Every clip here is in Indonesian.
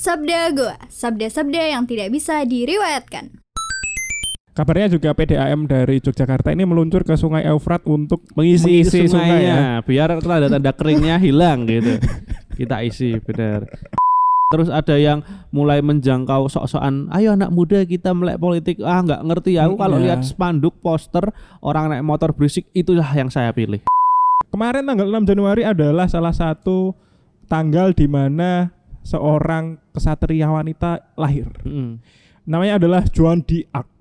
Sabda Goa, sabda-sabda yang tidak bisa diriwayatkan. Kabarnya juga PDAM dari Yogyakarta ini meluncur ke Sungai Eufrat untuk Mengisi, Mengisi sungai sungainya ya. biar tanda-tanda keringnya hilang gitu. Kita isi benar. Terus ada yang mulai menjangkau sok-sokan, ayo anak muda kita melek politik. Ah nggak ngerti aku kalau Iya. lihat spanduk, poster, orang naik motor berisik itulah yang saya pilih. Kemarin tanggal 6 Januari adalah salah satu tanggal di mana seorang kesatria wanita lahir. Mm. Namanya adalah Joan Diak.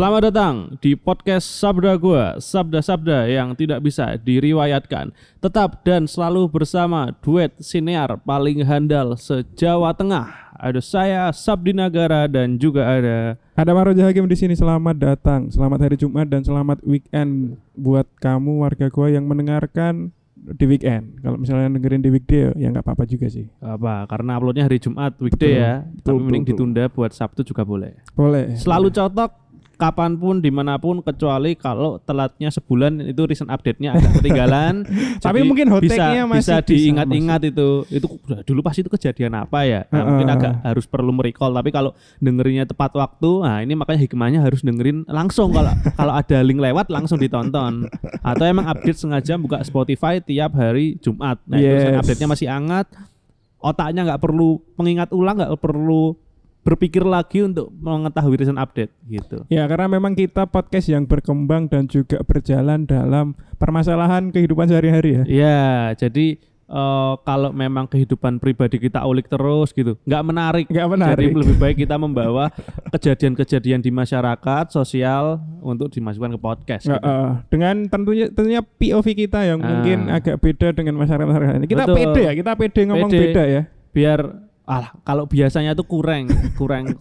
Selamat datang di podcast Sabda Gua, sabda-sabda yang tidak bisa diriwayatkan. Tetap dan selalu bersama duet sinear paling handal se-Jawa Tengah. Ada saya Sabdi Nagara dan juga ada Ada Maroja Hakim di sini. Selamat datang, selamat hari Jumat dan selamat weekend buat kamu warga gua yang mendengarkan di weekend. Kalau misalnya dengerin di weekday ya nggak apa-apa juga sih. apa? Karena uploadnya hari Jumat weekday Betul, ya. betul, Tapi mending betul. ditunda buat Sabtu juga boleh. Boleh. Selalu cocok kapan pun di mana pun kecuali kalau telatnya sebulan itu recent update-nya agak ketinggalan. Tapi mungkin hot bisa, take-nya masih bisa diingat-ingat itu. Itu dulu pasti itu kejadian apa ya? Nah, mungkin Heeh. agak harus perlu merecall. Tapi kalau dengerinnya tepat waktu nah ini makanya hikmahnya harus dengerin langsung. Kalau kalau ada link lewat langsung ditonton. Atau emang update sengaja buka Spotify tiap hari Jumat. Nah itu Yes. update-nya masih hangat. Otaknya nggak perlu mengingat ulang nggak perlu berpikir lagi untuk mengetahui recent update gitu Ya karena memang kita podcast yang berkembang dan juga berjalan dalam permasalahan kehidupan sehari-hari ya. Iya, jadi eh, kalau memang kehidupan pribadi kita ulik terus gitu, nggak menarik. Nggak Jadi menarik. lebih baik kita membawa kejadian-kejadian di masyarakat sosial untuk dimasukkan ke podcast. Nggak, gitu. eh, dengan tentunya tentunya POV kita yang Ah. mungkin agak beda dengan masyarakat masyarakat ini. Kita Betul. pede ya, kita pede ngomong Pede. beda ya. Biar ah kalau biasanya tuh kurang, kurang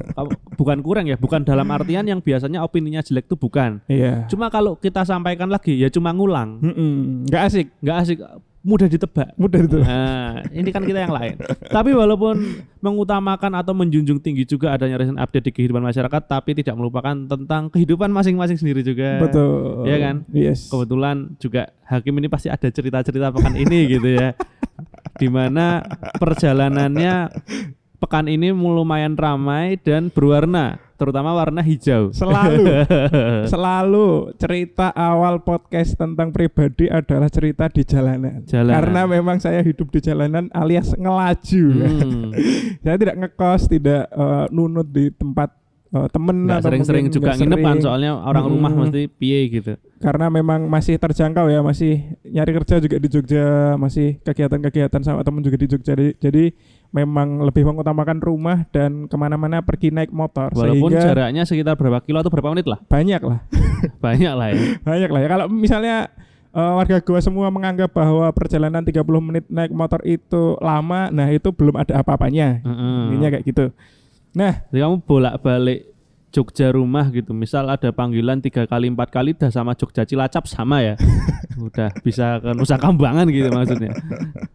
bukan kurang ya, bukan dalam artian yang biasanya opininya jelek tuh bukan. Iya. Cuma kalau kita sampaikan lagi ya cuma ngulang, Mm-mm, nggak asik, nggak asik, mudah ditebak. mudah itu. Nah, ini kan kita yang lain. Tapi walaupun mengutamakan atau menjunjung tinggi juga adanya recent update di kehidupan masyarakat, tapi tidak melupakan tentang kehidupan masing-masing sendiri juga. Betul. Iya kan? Yes. Kebetulan juga Hakim ini pasti ada cerita-cerita pekan ini gitu ya. Di mana perjalanannya pekan ini lumayan ramai dan berwarna, terutama warna hijau. Selalu, selalu cerita awal podcast tentang pribadi adalah cerita di jalanan. Jalanan. Karena memang saya hidup di jalanan alias ngelaju. Hmm. saya tidak ngekos, tidak eh, nunut di tempat eh, temen Nggak sering-sering juga kan sering. soalnya orang rumah Hmm. mesti piye gitu. karena memang masih terjangkau ya, masih nyari kerja juga di Jogja, masih kegiatan-kegiatan sama temen juga di Jogja. Jadi, jadi memang lebih mengutamakan rumah dan ke mana-mana pergi naik motor. Walaupun sehingga jaraknya sekitar berapa kilo atau berapa menit lah. banyak lah, Banyak lah ya. banyak lah ya. Kalau misalnya eh, warga gua semua menganggap bahwa perjalanan 30 menit naik motor itu lama, nah itu belum ada apa-apanya. Heeh. Intinya kayak gitu. Nah, Jadi kamu bolak-balik Jogja rumah gitu. Misal ada panggilan tiga kali empat kali dah sama Jogja Cilacap sama ya. Udah bisa ke Nusa Kambangan gitu maksudnya.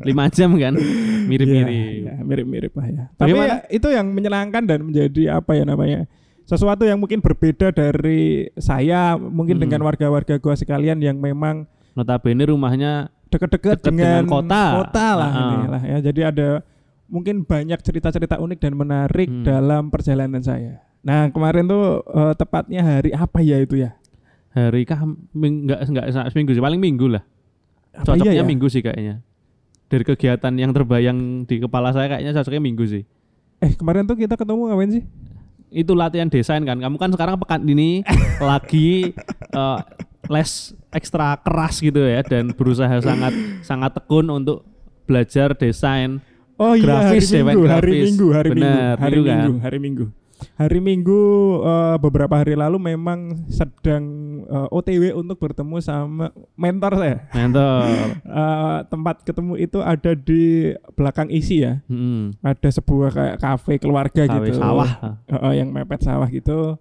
Lima jam kan, mirip-mirip. Ya, ya, mirip-mirip lah ya. Tapi Bagaimana? ya, itu yang menyenangkan dan menjadi apa ya namanya? Sesuatu yang mungkin berbeda dari saya, mungkin Hmm. dengan warga-warga gua sekalian yang memang Notabene rumahnya dekat-dekat Dekat dengan, dengan kota. kota lah Ah. ini lah ya. Jadi ada mungkin banyak cerita-cerita unik dan menarik Hmm. dalam perjalanan saya. Nah, kemarin tuh eh, tepatnya hari apa ya itu ya? hari kah enggak enggak seminggu sih, paling minggu lah. Apa Cocoknya iya ya? minggu sih kayaknya. Dari kegiatan yang terbayang di kepala saya kayaknya cocoknya minggu sih. Eh, kemarin tuh kita ketemu ngapain sih? itu latihan desain kan kamu kan sekarang pekan ini lagi eh, les ekstra keras gitu ya dan berusaha sangat sangat tekun untuk belajar desain Oh iya, Grafis ya, hari minggu, hari grafis. minggu, hari Bener, minggu, hari minggu kan? minggu, hari minggu. Hari Minggu eh, beberapa hari lalu memang sedang eh, OTW untuk bertemu sama mentor saya. mentor Eh, tempat ketemu itu ada di belakang isi ya. hmm, Ada sebuah kayak kafe keluarga gitu. sawah Eh, eh, yang mepet sawah gitu.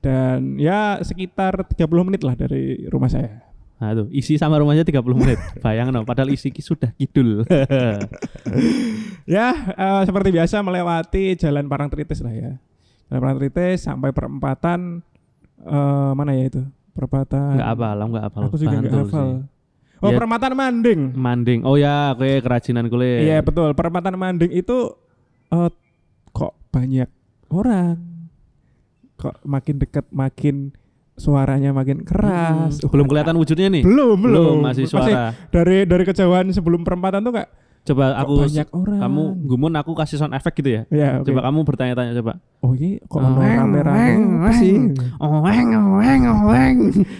Dan ya sekitar 30 menit lah dari rumah saya. Nah tuh isi sama rumahnya 30 menit bayang no padahal isi sudah kidul Ya, eh, seperti biasa melewati Jalan Parangtritis lah ya. Jalan Parangtritis sampai perempatan eh, mana ya itu? Perempatan. Nggak hafal, aku nggak hafal. Aku juga nggak Bantul hafal. sih. Oh, Ya. perempatan Manding. Manding. Oh ya, oke kerajinan kulit. Iya, betul. Perempatan Manding itu eh, kok banyak orang. Kok makin dekat makin suaranya makin keras. Hmm, Belum kelihatan wujudnya nih. Belum, belum. masih suara. dari dari kejauhan sebelum perempatan tuh kayak Coba kok aku banyak orang. kamu gumun aku kasih sound effect gitu ya. Ya, oke. Coba kamu bertanya-tanya coba. Oh, ini kok Oh, ono rame-rame apa sih? Oweng, oweng, oweng,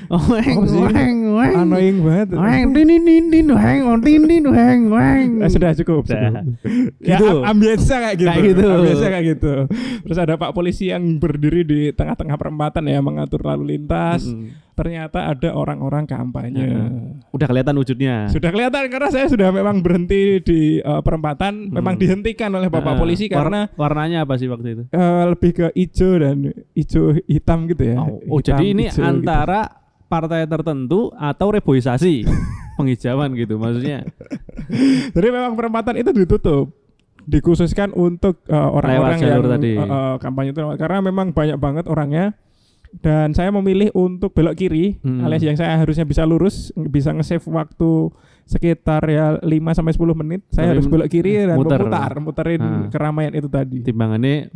oweng, Apa sih? oweng, oweng, Annoying banget. oweng, din din din din, oweng, oh, din din, oweng, oweng. Eh, sudah cukup. Sudah. Ya, Gitu. am- ambiensa kayak gitu. Kayak gitu. Ambiensa kayak gitu. Terus ada Pak polisi yang berdiri di tengah-tengah perempatan ya mengatur lalu lintas. Mm-mm. Ternyata ada orang-orang kampanye. Udah kelihatan wujudnya. Sudah kelihatan karena saya sudah memang berhenti di eh, perempatan, memang dihentikan oleh Bapak Heeh. polisi War- karena warnanya apa sih waktu itu? eh, lebih ke hijau dan hijau hitam gitu ya. Oh, oh, Hitam, jadi ini gitu. antara partai tertentu atau reboisasi penghijauan gitu maksudnya. Jadi memang perempatan itu ditutup dikhususkan untuk uh, orang-orang Lewat yang tadi. uh, uh, kampanye itu karena memang banyak banget orangnya dan saya memilih untuk belok kiri Hmm. alias yang saya harusnya bisa lurus bisa nge-save waktu sekitar ya 5 sampai 10 menit saya Tapi harus belok kiri dan muter. memutar muterin Ah. keramaian itu tadi Timbangannya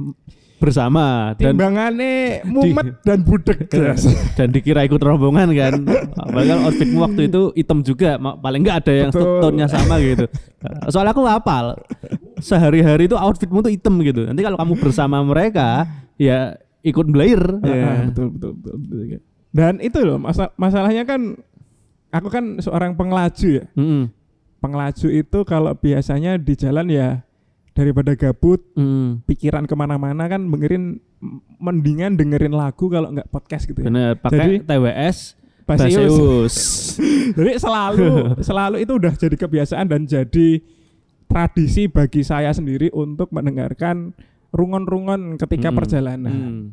bersama dan timbangannya mumet dan budek guys. dan dikira ikut rombongan kan. Padahal outfitmu waktu itu hitam juga, paling nggak ada yang Betul. tone-nya sama gitu. Soalnya aku hafal sehari-hari itu outfitmu tuh hitam gitu. Nanti kalau kamu bersama mereka ya ikut belair. Ah, Ya. ah, betul, betul betul betul dan itu loh masa masalahnya kan aku kan seorang pengelaju ya Mm-mm. pengelaju itu kalau biasanya di jalan ya daripada gabut Mm. pikiran ke mana-mana kan dengerin m- mendingan dengerin lagu kalau nggak podcast gitu ya Bener, pakai Jadi- TWS. Baseus. jadi selalu selalu itu udah jadi kebiasaan dan jadi tradisi bagi saya sendiri untuk mendengarkan rungon-rungon ketika Mm-mm. perjalanan Mm.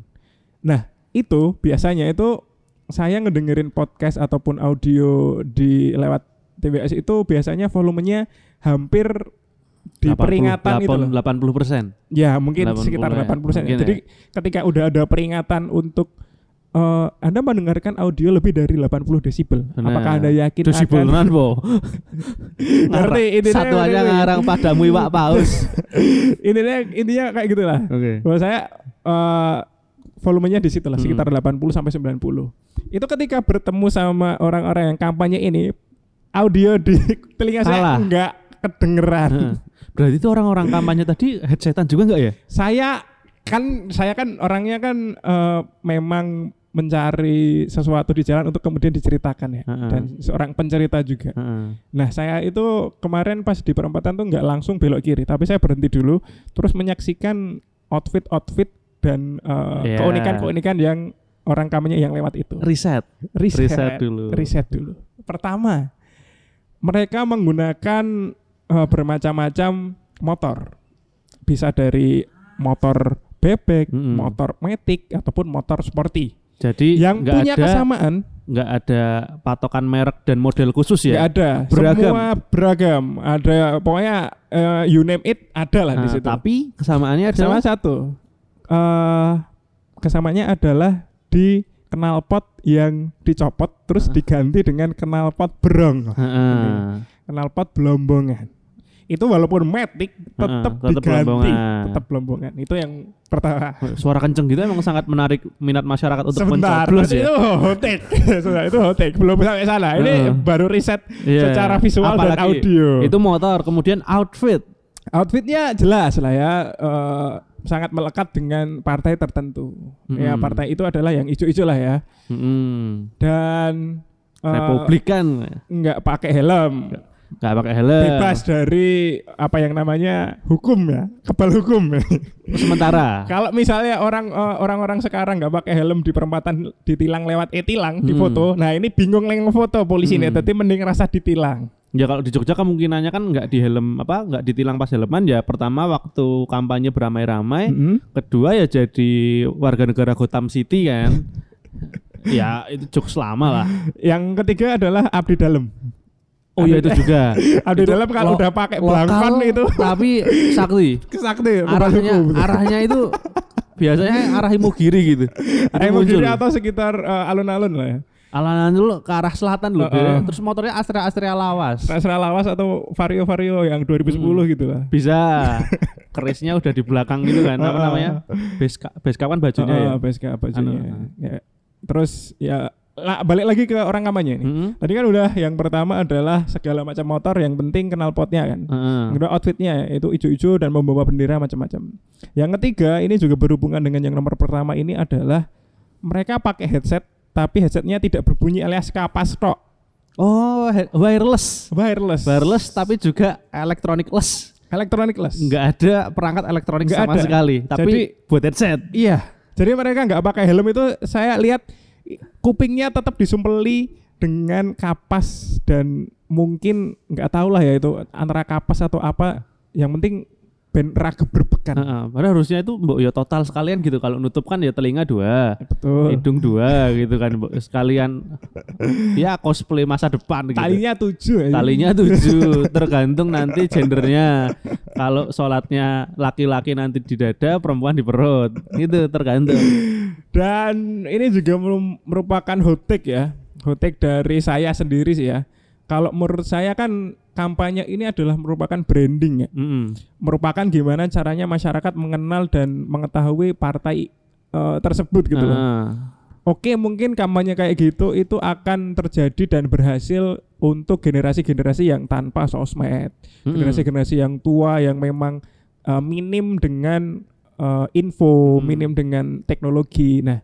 Nah, itu biasanya itu saya ngedengerin podcast ataupun audio di lewat TBS itu biasanya volumenya hampir di 80, peringatan itu loh. 80 persen. Ya, mungkin 80 sekitar ya, 80 persen. mungkin Jadi ketika udah ada peringatan untuk eh, Anda mendengarkan audio lebih dari 80 desibel. Benar. Apakah Anda yakin Desibel akan po. Ngerti, intinya Satu aja ngerti. ngarang padamu iwak paus. intinya intinya kayak gitulah. Oke. Bahwa saya eh, volumenya di situ lah Hmm. sekitar 80 sampai 90. Itu ketika bertemu sama orang-orang yang kampanye ini audio di telinga Salah. saya enggak kedengeran. Heeh. Berarti itu orang-orang kampanye tadi headsetan juga enggak ya? saya kan saya kan orangnya kan eh, memang mencari sesuatu di jalan untuk kemudian diceritakan ya Heeh. dan seorang pencerita juga. Heeh. Nah saya itu kemarin pas di perempatan tuh nggak langsung belok kiri, tapi saya berhenti dulu, terus menyaksikan outfit-outfit dan eh, Iya. keunikan-keunikan yang orang kampanye yang lewat itu. Riset. Riset, Riset dulu. riset dulu. Pertama, mereka menggunakan eh, bermacam-macam motor, bisa dari motor bebek, Mm-mm. motor metik ataupun motor sporty. Jadi Yang nggak punya ada kesamaan nggak ada patokan merek dan model khusus nggak ya. ada, Beragam. semua beragam. Ada pokoknya eh, you name it ada lah di Nah, situ. tapi kesamaannya Sama adalah satu, eh kesamaannya adalah di knalpot yang dicopot terus diganti dengan knalpot berong, Heeh. knalpot belombongan. Itu walaupun metik tetap tetep diganti, belombongan. tetap belombongan. Itu yang pertama. Suara kenceng gitu emang sangat menarik minat masyarakat untuk Sebentar, mencoblos ya. itu hot take. Sudah, itu hot take. Belum sampai sana. Ini Heeh. baru riset Iya. secara visual dan Apalagi audio. Itu motor, kemudian outfit. Outfitnya jelas lah ya, eh, sangat melekat dengan partai tertentu. Ya Mm-mm. partai itu adalah yang ijo-ijo lah ya. Mm-mm. Dan eh, Republikan nggak pakai helm, nggak pakai helm. bebas dari apa yang namanya hukum ya, kebal hukum. Sementara. Kalau misalnya orang eh, orang-orang sekarang nggak pakai helm di perempatan ditilang lewat e-tilang di Hmm. foto, nah ini bingung yang foto polisi Hmm. tapi mending rasa ditilang. Ya kalau di Jogja kemungkinannya kan nggak di helm apa nggak ditilang pas helman ya pertama waktu kampanye beramai-ramai, Mm-mm. kedua ya jadi warga negara Gotham City kan. ya itu jokes lama lah. Yang ketiga adalah abdi dalam. Oh iya itu juga. Itu dalam kalau lo- udah pakai belangkon itu tapi sakti. kebal Arahnya hukum. arahnya itu biasanya arah Imogiri gitu. Imogiri atau sekitar eh, alun-alun lah ya. Alanan dulu ke arah selatan loh, Heeh. terus motornya Astrea Astrea lawas. Astra lawas atau vario vario yang 2010 Hmm. gitu lah. Bisa. Kerisnya udah di belakang gitu kan, apa namanya? Base ka- base kapan bajunya ya? Heeh, BSK bajunya. Anu, Ya. Terus ya la- balik lagi ke orang kampanye nih. Mm-mm. Tadi kan udah yang pertama adalah segala macam motor yang penting kenal potnya kan. Yang kedua outfitnya ya, itu ijo-ijo dan membawa bendera macam-macam. Yang ketiga ini juga berhubungan dengan yang nomor pertama ini adalah mereka pakai headset tapi headsetnya tidak berbunyi alias kapas tok. Oh, wireless. Wireless. Wireless tapi juga electronic-less. Electronicless. Nggak ada perangkat elektronik Nggak sama ada. sekali, tapi Jadi- buat headset. Iya. Jadi mereka nggak pakai helm itu saya lihat kupingnya tetap disumpeli dengan kapas dan mungkin nggak tahu lah ya itu antara kapas atau apa. Yang penting ben raga berbekan. Heeh, padahal harusnya itu mbok ya total sekalian gitu. Kalau nutup kan ya telinga dua, Betul. hidung dua gitu kan mbok sekalian ya cosplay masa depan gitu. Talinya tujuh. Talinya tujuh, tergantung nanti gendernya. Kalau sholatnya laki-laki nanti di dada, perempuan di perut. Itu tergantung. Dan ini juga merupakan hot take ya. Hot take dari saya sendiri sih ya. Kalau menurut saya kan kampanye ini adalah merupakan branding ya. Mm-mm. Merupakan gimana caranya masyarakat mengenal dan mengetahui partai eh, tersebut gitu loh. Ah. Oke, mungkin kampanye kayak gitu itu akan terjadi dan berhasil untuk generasi-generasi yang tanpa sosmed, generasi-generasi yang tua yang memang eh, minim dengan eh, info, Hmm. minim dengan teknologi. Nah,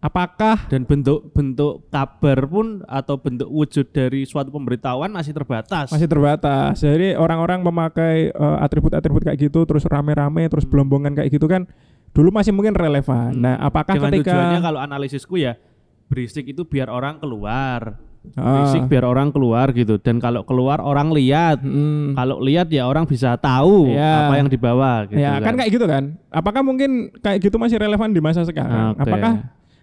apakah dan bentuk-bentuk kabar pun atau bentuk wujud dari suatu pemberitahuan masih terbatas. masih terbatas? Jadi orang-orang memakai eh, atribut-atribut kayak gitu terus rame-rame terus belombongan kayak gitu kan dulu masih mungkin relevan. Hmm. Nah, apakah Dengan ketika tujuannya kalau analisisku ya berisik itu biar orang keluar. Ah, Berisik biar orang keluar gitu. Dan kalau keluar orang lihat. mm, Kalau lihat ya orang bisa tahu Ya. apa yang dibawa gitu ya kan kayak gitu kan. Apakah mungkin kayak gitu masih relevan di masa sekarang? Oke. Apakah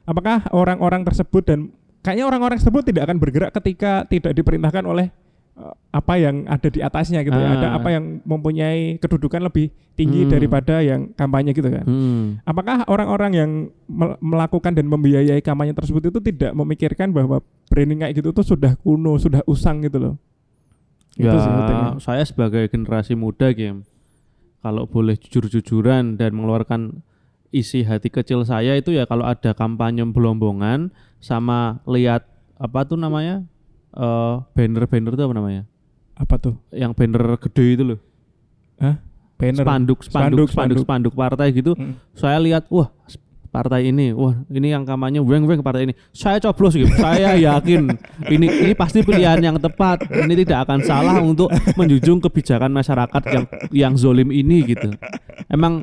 apakah orang-orang tersebut dan kayaknya orang-orang tersebut tidak akan bergerak ketika tidak diperintahkan oleh eh, apa yang ada di atasnya gitu ya. Ah. Ada apa yang mempunyai kedudukan lebih tinggi Hmm. daripada yang kampanye gitu kan. Hmm. Apakah orang-orang yang mel- melakukan dan membiayai kampanye tersebut itu tidak memikirkan bahwa branding kayak gitu tuh sudah kuno, sudah usang gitu loh. Ya, Itu sih saya sebagai generasi muda game kalau boleh jujur-jujuran dan mengeluarkan isi hati kecil saya itu ya kalau ada kampanye belombongan sama lihat apa tuh namanya eh banner-banner itu apa namanya Apa tuh? yang banner gede itu loh Banner. spanduk spanduk spanduk spanduk partai gitu Hmm. saya lihat wah partai ini. Wah ini yang kampanye weng weng partai ini. Saya coblos gitu. Saya yakin ini ini pasti pilihan yang tepat. Ini tidak akan salah untuk menjunjung kebijakan masyarakat yang yang zolim ini gitu. Emang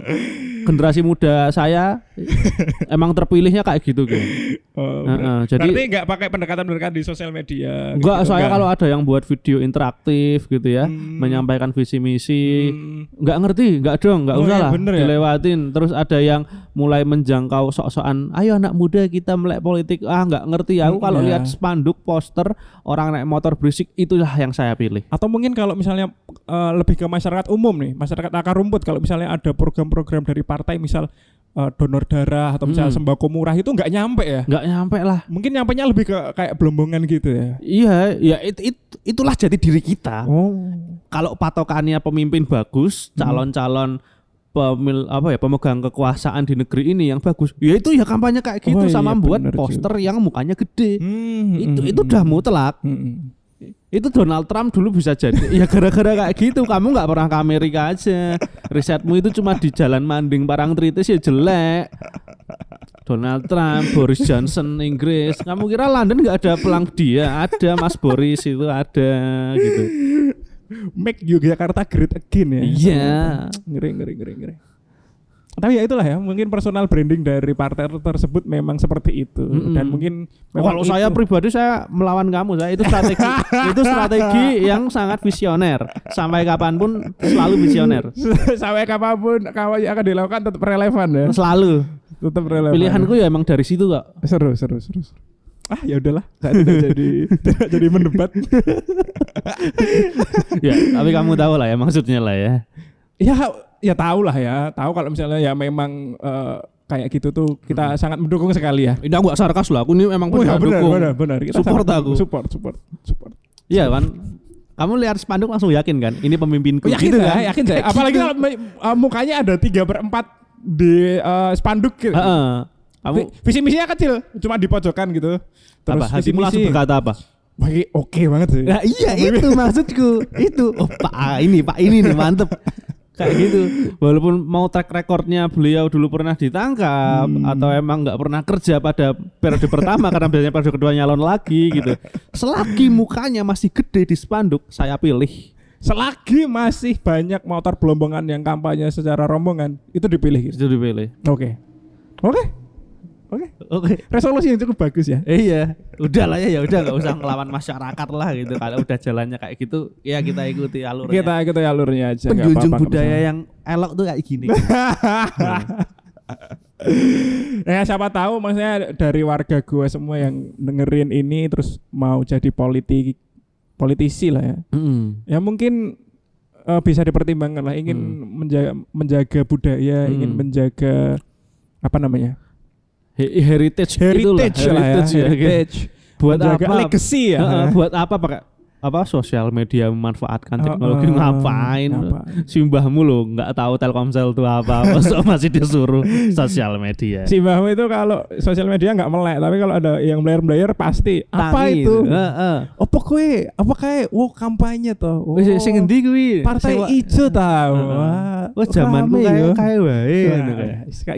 generasi muda saya emang terpilihnya kayak gitu gitu Oh, Heeh, ber- jadi- berarti nggak pakai pendekatan-pendekatan di sosial media. enggak gitu, saya enggak? kalau ada yang buat video interaktif gitu ya Hmm. menyampaikan visi misi Hmm, nggak ngerti nggak dong nggak Oh, usah iya, lah ya? dilewatin terus ada yang mulai menjangkau sok-sokan ayo anak muda kita melek politik ah nggak ngerti aku kalau iya. lihat spanduk poster orang naik motor berisik itulah yang saya pilih Atau mungkin kalau misalnya eh, lebih ke masyarakat umum nih, masyarakat akar rumput kalau misalnya ada program-program dari partai misal eh, donor darah atau misalnya Hmm. sembako murah itu nggak nyampe ya. nggak nyampe lah Mungkin nyampenya lebih ke kayak belombongan gitu ya. iya ya it, it- itulah jadi diri kita Oh. kalau patokannya pemimpin bagus Hmm. calon-calon pemil apa ya pemegang kekuasaan di negeri ini yang bagus ya itu ya kampanye kayak gitu Oh, iya, sama buat bener poster yang mukanya gede Hmm, itu hmm, itu hmm, udah mutlak hmm, hmm. Itu Donald Trump dulu bisa jadi. Ya gara-gara kayak gitu kamu nggak pernah ke Amerika aja. Risetmu itu cuma di jalan manding parangtritis ya jelek. Donald Trump Boris Johnson Inggris. Kamu kira London nggak ada pelang dia? Ada Mas Boris itu ada gitu. Make Yogyakarta great again ya. iya. Ngeri ngeri ngeri ngeri. Tapi ya itulah ya, mungkin personal branding dari partai tersebut memang seperti itu Mm-mm. dan mungkin memang kalau saya itu- pribadi saya melawan kamu saya itu strategi itu strategi yang sangat visioner sampai kapan pun selalu visioner sampai kapan pun kawan yang akan dilakukan tetap relevan ya. selalu Tetap relevan. pilihanku ya emang dari situ kok seru seru seru. seru. Ah ya udahlah, saya tidak jadi tidak jadi mendebat. ya tapi kamu tahu lah ya maksudnya lah ya ya ya tahu lah ya, tahu kalau misalnya ya memang eh, kayak gitu tuh kita sangat mendukung sekali ya. Ini aku gak sarkas lah, aku ini emang Oh, ya, benar benar, benar. Kita Support aku. Support, support, support. Iya kan? Kamu lihat spanduk langsung yakin kan? Ini pemimpinku yakin gitu kan? yakin saya. Apalagi gitu. kalau uh, mukanya ada tiga per empat di uh, spanduk gitu. Heeh. Kamu Vi- Visi misinya kecil, cuma di pojokan gitu. Terus apa? Hatimu langsung berkata apa? Ini oke banget sih. Nah iya itu maksudku itu oh pak ini pak ini nih mantep kayak gitu walaupun mau track recordnya beliau dulu pernah ditangkap atau emang nggak pernah kerja pada periode pertama karena biasanya periode kedua nyalon lagi gitu selagi mukanya masih gede di spanduk saya pilih Selagi masih banyak motor belombongan yang kampanye secara rombongan, itu dipilih. gitu. itu dipilih Oke. Oke. Oke. oke Resolusi yang cukup bagus ya. Eh, iya udah lah ya ya udah nggak usah ngelawan masyarakat lah gitu kalau udah jalannya kayak gitu ya kita ikuti alurnya Kita kita alurnya aja. penjunjung apa-apa, nggak budaya yang elok tuh kayak gini Ya siapa tahu maksudnya dari warga gua semua yang dengerin ini terus mau jadi politik politisi lah ya. Mm. Ya mungkin eh, bisa dipertimbangkan lah ingin menjaga menjaga budaya, ingin Hmm. menjaga apa namanya? He- heritage itulah, heritage lah ya, heritage ya, gitu. heritage. buat menjaga apa legacy ya. Buat apa pakai apa sosial media memanfaatkan teknologi Heeh, ngapain ngapain. simbahmu lo nggak tahu Telkomsel itu apa masa masih disuruh sosial media Si Mbahmu itu kalau sosial media nggak melek, tapi kalau ada yang player-player pasti apa Tangi itu? Heeh. Apa kue? Apa kayak wow kampanye toh? Oh, sing endi kuwi Partai ijo tau. Wah, zamanku rame kayak ya. kayak wae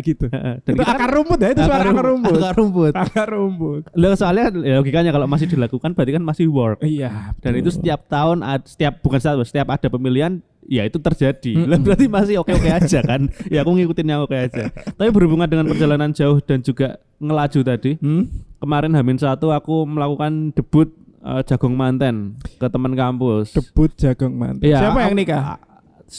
gitu. Itu akar rumput ya, itu suara akar rumput. akar rumput Akar rumput. Loh, soalnya ya, logikanya kalau masih dilakukan berarti kan masih work Iya. dan itu betul. setiap tahun setiap bukan setiap setiap ada pemilihan ya itu terjadi. Lah, berarti masih oke oke aja kan ya aku ngikutin yang oke aja tapi berhubungan dengan perjalanan jauh dan juga ngelaju tadi Hmm? kemarin Hamin satu aku melakukan debut eh, jagung manten ke teman kampus debut jagung mantan. Iya, Siapa yang nikah?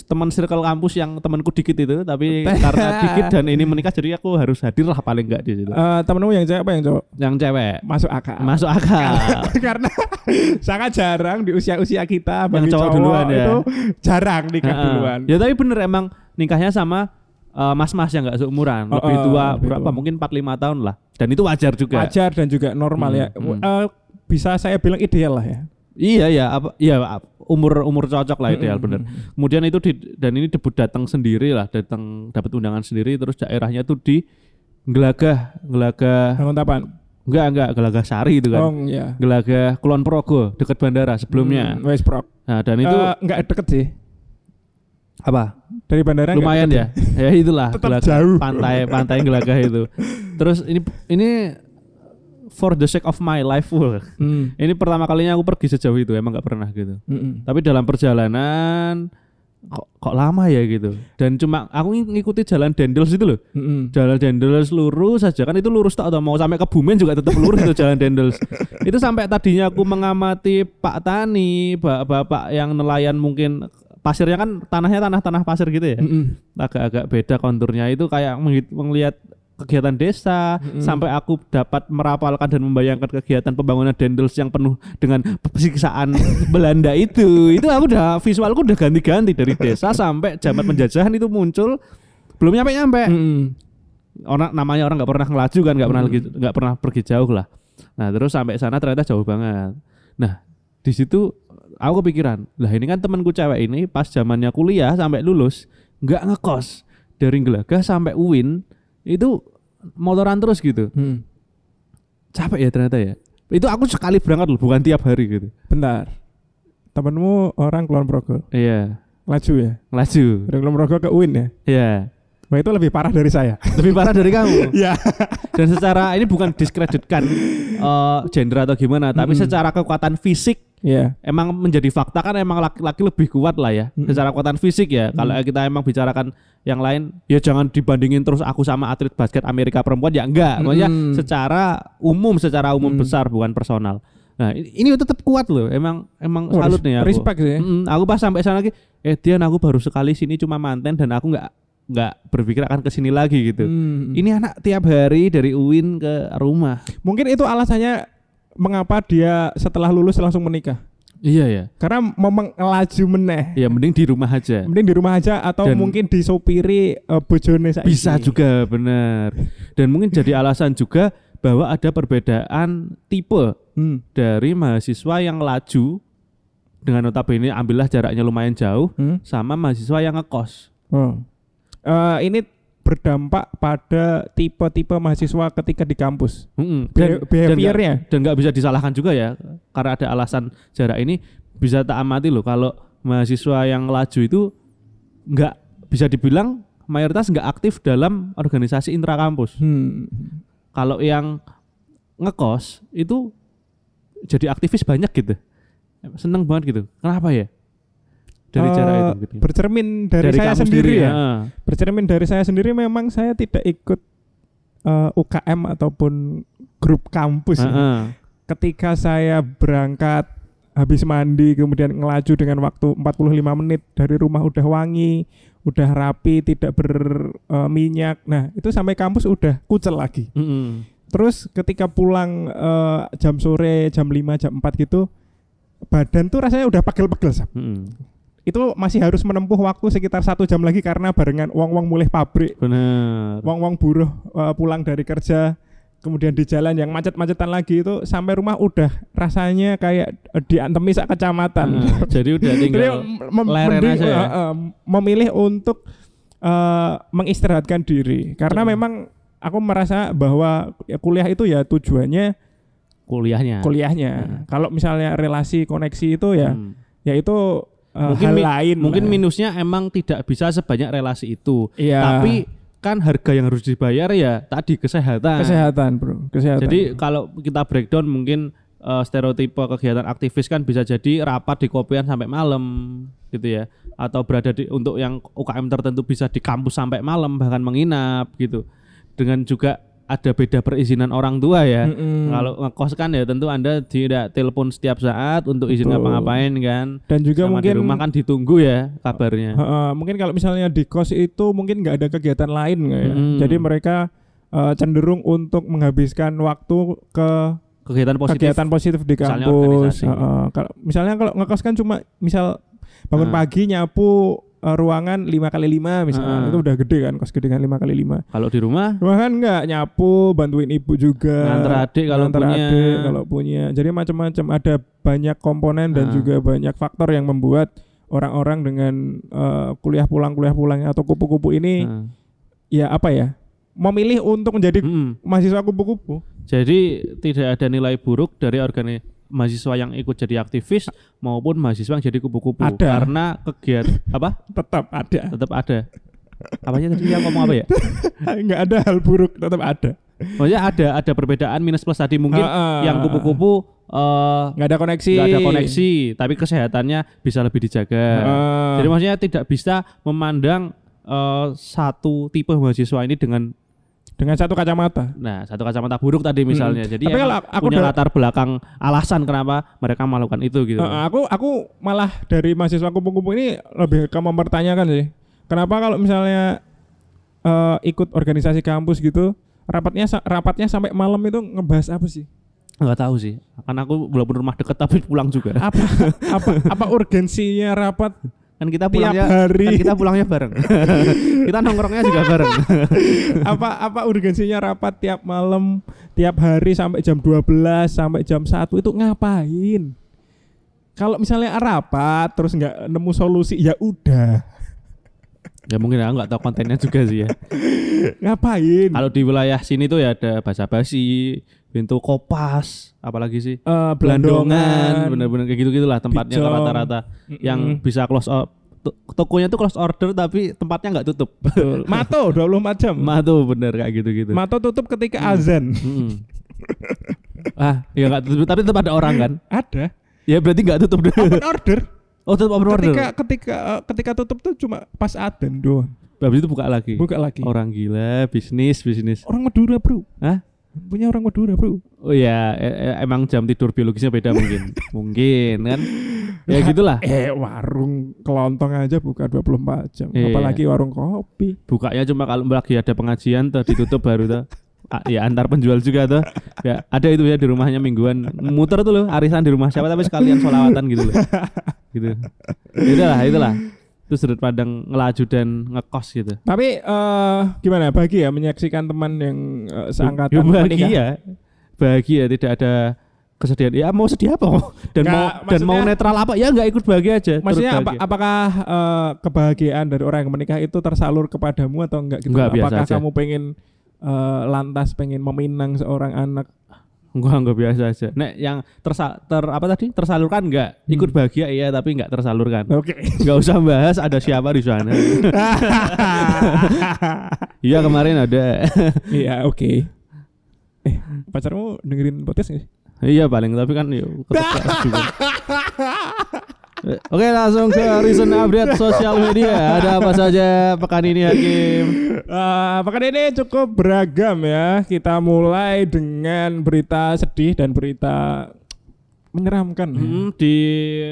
Teman circle kampus yang temanku dikit itu tapi karena dikit dan ini menikah jadi aku harus hadir lah paling enggak di situ Eh, temenmu yang cewek apa yang cowok? yang cewek Masuk akal. masuk akal Karena sangat jarang di usia-usia kita bagi cowok cowok, duluan ya. itu jarang nikah Heeh. duluan. Ya tapi bener emang nikahnya sama eh, mas-mas yang nggak seumuran, Oh, lebih tua lebih berapa tua. mungkin 4 5 tahun lah. Dan itu wajar juga. Wajar dan juga normal Hmm, ya. hmm. Eh, bisa saya bilang ideal lah ya. Iya ya, apa iya umur umur cocok lah ideal bener. mm. Kemudian itu di, dan ini debut datang sendiri lah, datang dapat undangan sendiri terus daerahnya tuh di Gelagah, Gelagah Bangun tapan. enggak enggak Gelagah Sari itu Oh kan. iya. Gelagah Kulon Progo dekat bandara sebelumnya. Hmm, West Prok. Nah, dan itu Eh, nggak deket sih. apa? Dari bandara lumayan ya ya itulah Tetap Gelagah. jauh. pantai pantai gelagah itu terus ini ini for the sake of my life full Hmm. ini pertama kalinya aku pergi sejauh itu emang nggak pernah gitu Mm-mm. tapi dalam perjalanan kok kok lama ya gitu dan cuma aku ng- ngikuti jalan Dendels itu loh Mm-mm. jalan Dendels lurus saja kan itu lurus tak atau mau sampai ke Bumen juga tetap lurus itu jalan Dendels itu sampai tadinya aku mengamati Pak Tani bapak-bapak yang nelayan mungkin pasirnya kan tanahnya tanah-tanah pasir gitu ya Mm-mm. agak-agak beda konturnya itu kayak melihat kegiatan desa Mm-mm. sampai aku dapat merapalkan dan membayangkan kegiatan pembangunan Dendels yang penuh dengan siksaan Belanda itu. Itu aku udah visualku udah ganti-ganti dari desa sampai zaman penjajahan itu muncul. Belum nyampe-nyampe. Mm-mm. orang namanya orang nggak pernah ngelaju kan nggak pernah Hmm. lagi nggak pernah pergi jauh lah. Nah terus sampai sana ternyata jauh banget. Nah di situ aku kepikiran lah ini kan temanku cewek ini pas zamannya kuliah sampai lulus nggak ngekos. Dari Gelagah sampai UIN itu motoran terus gitu Mm. capek ya ternyata ya itu aku sekali berangkat loh bukan tiap hari gitu Bentar. Temenmu orang Kulon Progo. iya Laju ya. ngelaju Dari Kulon Progo ke UIN ya. iya Wah itu lebih parah dari saya. lebih parah dari kamu Iya. dan secara ini bukan diskreditkan eh, gender atau gimana tapi secara kekuatan fisik Iya. emang menjadi fakta kan emang laki-laki lebih kuat lah ya secara kekuatan fisik ya kalau kita emang bicarakan yang lain ya jangan dibandingin terus aku sama atlet basket Amerika perempuan ya enggak maksudnya secara umum secara umum Mm. besar bukan personal nah ini, tetap kuat loh emang emang Oh, salut nih aku Respect sih. Mm-mm, aku pas sampai sana lagi eh Dian aku baru sekali sini cuma manten dan aku nggak nggak berpikir akan ke sini lagi gitu Hmm. ini anak tiap hari dari UIN ke rumah Mungkin itu alasannya mengapa dia setelah lulus langsung menikah. Iya ya. Karena mau ngelaju meneh. Ya mending di rumah aja. Mending di rumah aja atau Dan- mungkin disopiri uh, bojone saiki. Bisa juga benar. Dan mungkin jadi alasan juga bahwa ada perbedaan tipe Hmm. dari mahasiswa yang laju dengan notabene ambillah jaraknya lumayan jauh Hmm. sama mahasiswa yang ngekos. Oh. Eh, ini berdampak pada tipe-tipe mahasiswa ketika di kampus. Mm-mm. Be- Dan- behaviornya. dan nggak bisa disalahkan juga ya karena ada alasan jarak ini bisa tak amati loh kalau mahasiswa yang laju itu nggak bisa dibilang mayoritas nggak aktif dalam organisasi intrakampus. Hmm. Kalau yang ngekos itu jadi aktivis banyak gitu. Seneng banget gitu. Kenapa ya? Dari Eh, jarak itu gitu. Bercermin dari, saya kamu sendiri ya. ah. Bercermin dari saya sendiri memang saya tidak ikut eh, UKM ataupun grup kampus. ya. Ah, ah. Ketika saya berangkat habis mandi kemudian ngelaju dengan waktu 45 menit dari rumah udah wangi, udah rapi, tidak berminyak. Nah, itu sampai kampus udah kucel lagi. Mm-mm. Terus ketika pulang eh, jam sore, jam 5, jam 4 gitu, badan tuh rasanya udah pegel-pegel. Sab. Mm-mm. Itu masih harus menempuh waktu sekitar satu jam lagi karena barengan wong-wong mulai pabrik, Benar. wong-wong buruh eh, pulang dari kerja, kemudian di jalan yang macet-macetan lagi itu sampai rumah udah rasanya kayak eh, diantemi sak kecamatan. Ah, jadi udah Jadi tinggal mem- mending, aja ya? eh, memilih untuk eh, mengistirahatkan diri karena Betul. memang aku merasa bahwa kuliah itu ya tujuannya kuliahnya. kuliahnya. Kalau misalnya relasi koneksi itu ya Hmm. ya itu eh, Mungkin hal lain. Mungkin lah. minusnya emang tidak bisa sebanyak relasi itu. Iya. Tapi kan harga yang harus dibayar ya tadi kesehatan. kesehatan, Bro. Kesehatan. Jadi kalau kita breakdown mungkin eh, stereotipe kegiatan aktivis kan bisa jadi rapat di kopian sampai malam gitu ya atau berada di untuk yang UKM tertentu bisa di kampus sampai malam bahkan menginap gitu. Dengan juga ada beda perizinan orang tua ya. Mm-mm. Kalau ngekos kan ya tentu Anda tidak telepon setiap saat untuk izin ngapa-ngapain kan. dan juga Sama mungkin di rumah kan ditunggu ya kabarnya. Heeh, mungkin kalau misalnya di kos itu mungkin nggak ada kegiatan lain ya. Mm. Jadi mereka eh, cenderung untuk menghabiskan waktu ke Kegiatan positif. kegiatan positif di Misalnya kampus. organisasi. Heeh, kalau misalnya kalau ngekos kan cuma misal bangun Ah. pagi nyapu eh, ruangan 5 kali 5 misalnya Ah. itu udah gede kan kos gede kan 5 kali 5 Kalau di rumah Rumah kan nggak nyapu, bantuin ibu juga. Nganter adik kalau nganter punya. adik kalau punya. Jadi macam-macam ada banyak komponen dan Ah. juga banyak faktor yang membuat orang-orang dengan eh, kuliah pulang kuliah pulang atau kupu-kupu ini Nah. ya apa ya? Memilih untuk menjadi Mm-mm. mahasiswa kupu-kupu. Jadi tidak ada nilai buruk dari organi mahasiswa yang ikut jadi aktivis maupun mahasiswa yang jadi kupu-kupu Ada. karena kegiatan apa Tetap ada. tetap ada. Apanya tadi yang ngomong apa ya? Nggak ada hal buruk, tetap ada. Maksudnya ada ada perbedaan minus plus tadi mungkin Ah, ah. yang kupu-kupu nggak ada koneksi. nggak ada koneksi tapi kesehatannya bisa lebih dijaga. Ah. Jadi maksudnya tidak bisa memandang eh, satu tipe mahasiswa ini dengan dengan satu kacamata. nah satu kacamata buruk tadi misalnya. Jadi Tapi kalau aku punya latar belakang alasan kenapa mereka melakukan itu gitu. Heeh, aku aku malah dari mahasiswa kupu-kupu ini lebih ke mempertanyakan sih. Kenapa kalau misalnya eh, ikut organisasi kampus gitu, rapatnya rapatnya sampai malam itu ngebahas apa sih? Enggak tahu sih. Karena aku walaupun rumah deket tapi pulang juga. Apa apa apa urgensinya rapat Kan kita tiap pulangnya hari? kan kita pulangnya bareng. kita nongkrongnya juga bareng. apa apa urgensinya rapat tiap malam, tiap hari sampai jam 12 sampai jam 1 itu ngapain? Kalau misalnya rapat terus nggak nemu solusi ya udah. ya mungkin aku nggak tahu kontennya juga sih ya. Ngapain? Kalau di wilayah sini tuh ya ada basa-basi, pintu kopas, apalagi sih? Eh, Belandongan, bener-bener kayak gitu-gitulah tempatnya Bijong. rata-rata yang bisa close to- tokonya tuh close order tapi tempatnya nggak tutup. Betul. Mato 24 jam. Ma tuh bener kayak gitu-gitu. Mato tutup ketika azan. Mm-mm. ah, ya nggak tutup tapi tetap ada orang kan? Ada. Ya berarti nggak tutup dulu. Open order. Oh tetap open order. Ketika ketika eh, ketika tutup tuh cuma pas adzan doang. Habis itu buka lagi. Buka lagi. Orang gila, bisnis, bisnis. Orang Madura, Bro. Hah? Punya orang Madura, Bro. Oh ya, emang jam tidur biologisnya beda mungkin. mungkin kan. Ya gitulah. Eh, warung kelontong aja buka 24 jam. Iya. Apalagi warung kopi. Bukanya cuma kalau lagi ada pengajian tuh ditutup baru tuh. Ah, ya antar penjual juga tuh. Ya, ada itu ya di rumahnya mingguan muter tuh loh arisan di rumah siapa tapi sekalian solawatan gitu loh. Gitu. Itulah, itulah. Itu sudut pandang ngelaju dan ngekos gitu. Tapi eh gimana bahagia menyaksikan teman yang eh, seangkatan Ya, menikah? bahagia. Bahagia tidak ada kesedihan. Ya mau sedih apa? Dan Nggak, mau dan mau netral apa? Ya nggak ikut bahagia aja. Maksudnya apa, apakah eh, kebahagiaan dari orang yang menikah itu tersalur kepadamu atau enggak gitu? Enggak, apakah aja. kamu pengen eh, lantas pengen meminang seorang anak? Gua nggak biasa aja. Nek yang tersa ter apa tadi? Tersalurkan enggak? Hmm. Ikut bahagia iya tapi enggak tersalurkan. Oke. Nggak usah bahas ada siapa di sana. Iya kemarin ada. Iya, oke. Eh, pacarmu dengerin podcast nggak sih? iya paling tapi kan yuk Oke langsung ke recent update sosial media. Ada apa saja pekan ini Hakim? Eh, pekan ini cukup beragam ya. Kita mulai dengan berita sedih dan berita menyeramkan. ya. Hmm, di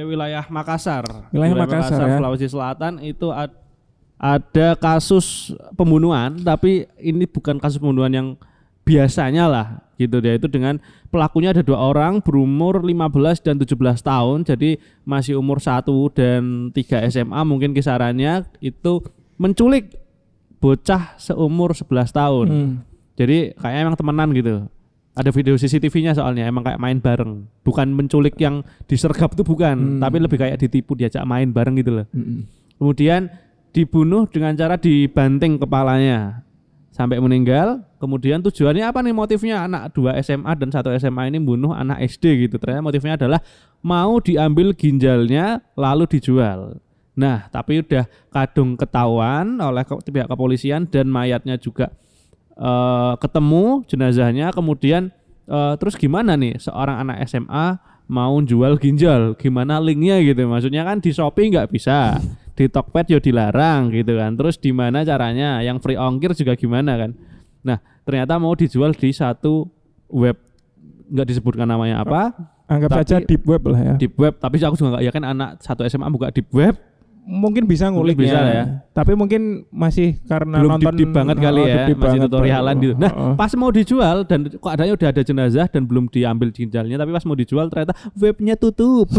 wilayah Makassar. Wilayah Makassar, ya. Sulawesi Selatan itu ad- ada kasus pembunuhan, tapi ini bukan kasus pembunuhan yang biasanya lah gitu dia itu dengan pelakunya ada dua orang berumur 15 dan 17 tahun jadi masih umur 1 dan 3 SMA mungkin kisarannya itu menculik bocah seumur 11 tahun Hmm. jadi kayak emang temenan gitu. Ada video CCTV-nya soalnya emang kayak main bareng. Bukan menculik yang disergap itu bukan, Hmm. tapi lebih kayak ditipu diajak main bareng gitu loh. Mm-mm. Kemudian dibunuh dengan cara dibanting kepalanya sampai meninggal. Kemudian tujuannya apa nih motifnya anak 2 SMA dan satu SMA ini bunuh anak SD gitu. Ternyata motifnya adalah mau diambil ginjalnya lalu dijual. Nah, tapi udah kadung ketahuan oleh pihak kepolisian dan mayatnya juga eh, ketemu jenazahnya. Kemudian eh, terus gimana nih seorang anak SMA mau jual ginjal? Gimana linknya gitu? Maksudnya kan di Shopee nggak bisa, di Tokped ya dilarang gitu kan. Terus di mana caranya? Yang free ongkir juga gimana kan? Nah, ternyata mau dijual di satu web nggak disebutkan namanya apa Anggap Tapi- saja deep web lah ya. deep web tapi aku juga nggak yakin anak satu SMA buka deep web Mungkin bisa ngulik Mungkin bisa ya. ya. Tapi mungkin masih karena belum nonton deep, deep banget kali oh, ya deep-deep masih banget, tutorialan gitu nah Oh, oh. pas mau dijual dan kok adanya udah ada jenazah dan belum diambil ginjalnya tapi pas mau dijual ternyata webnya tutup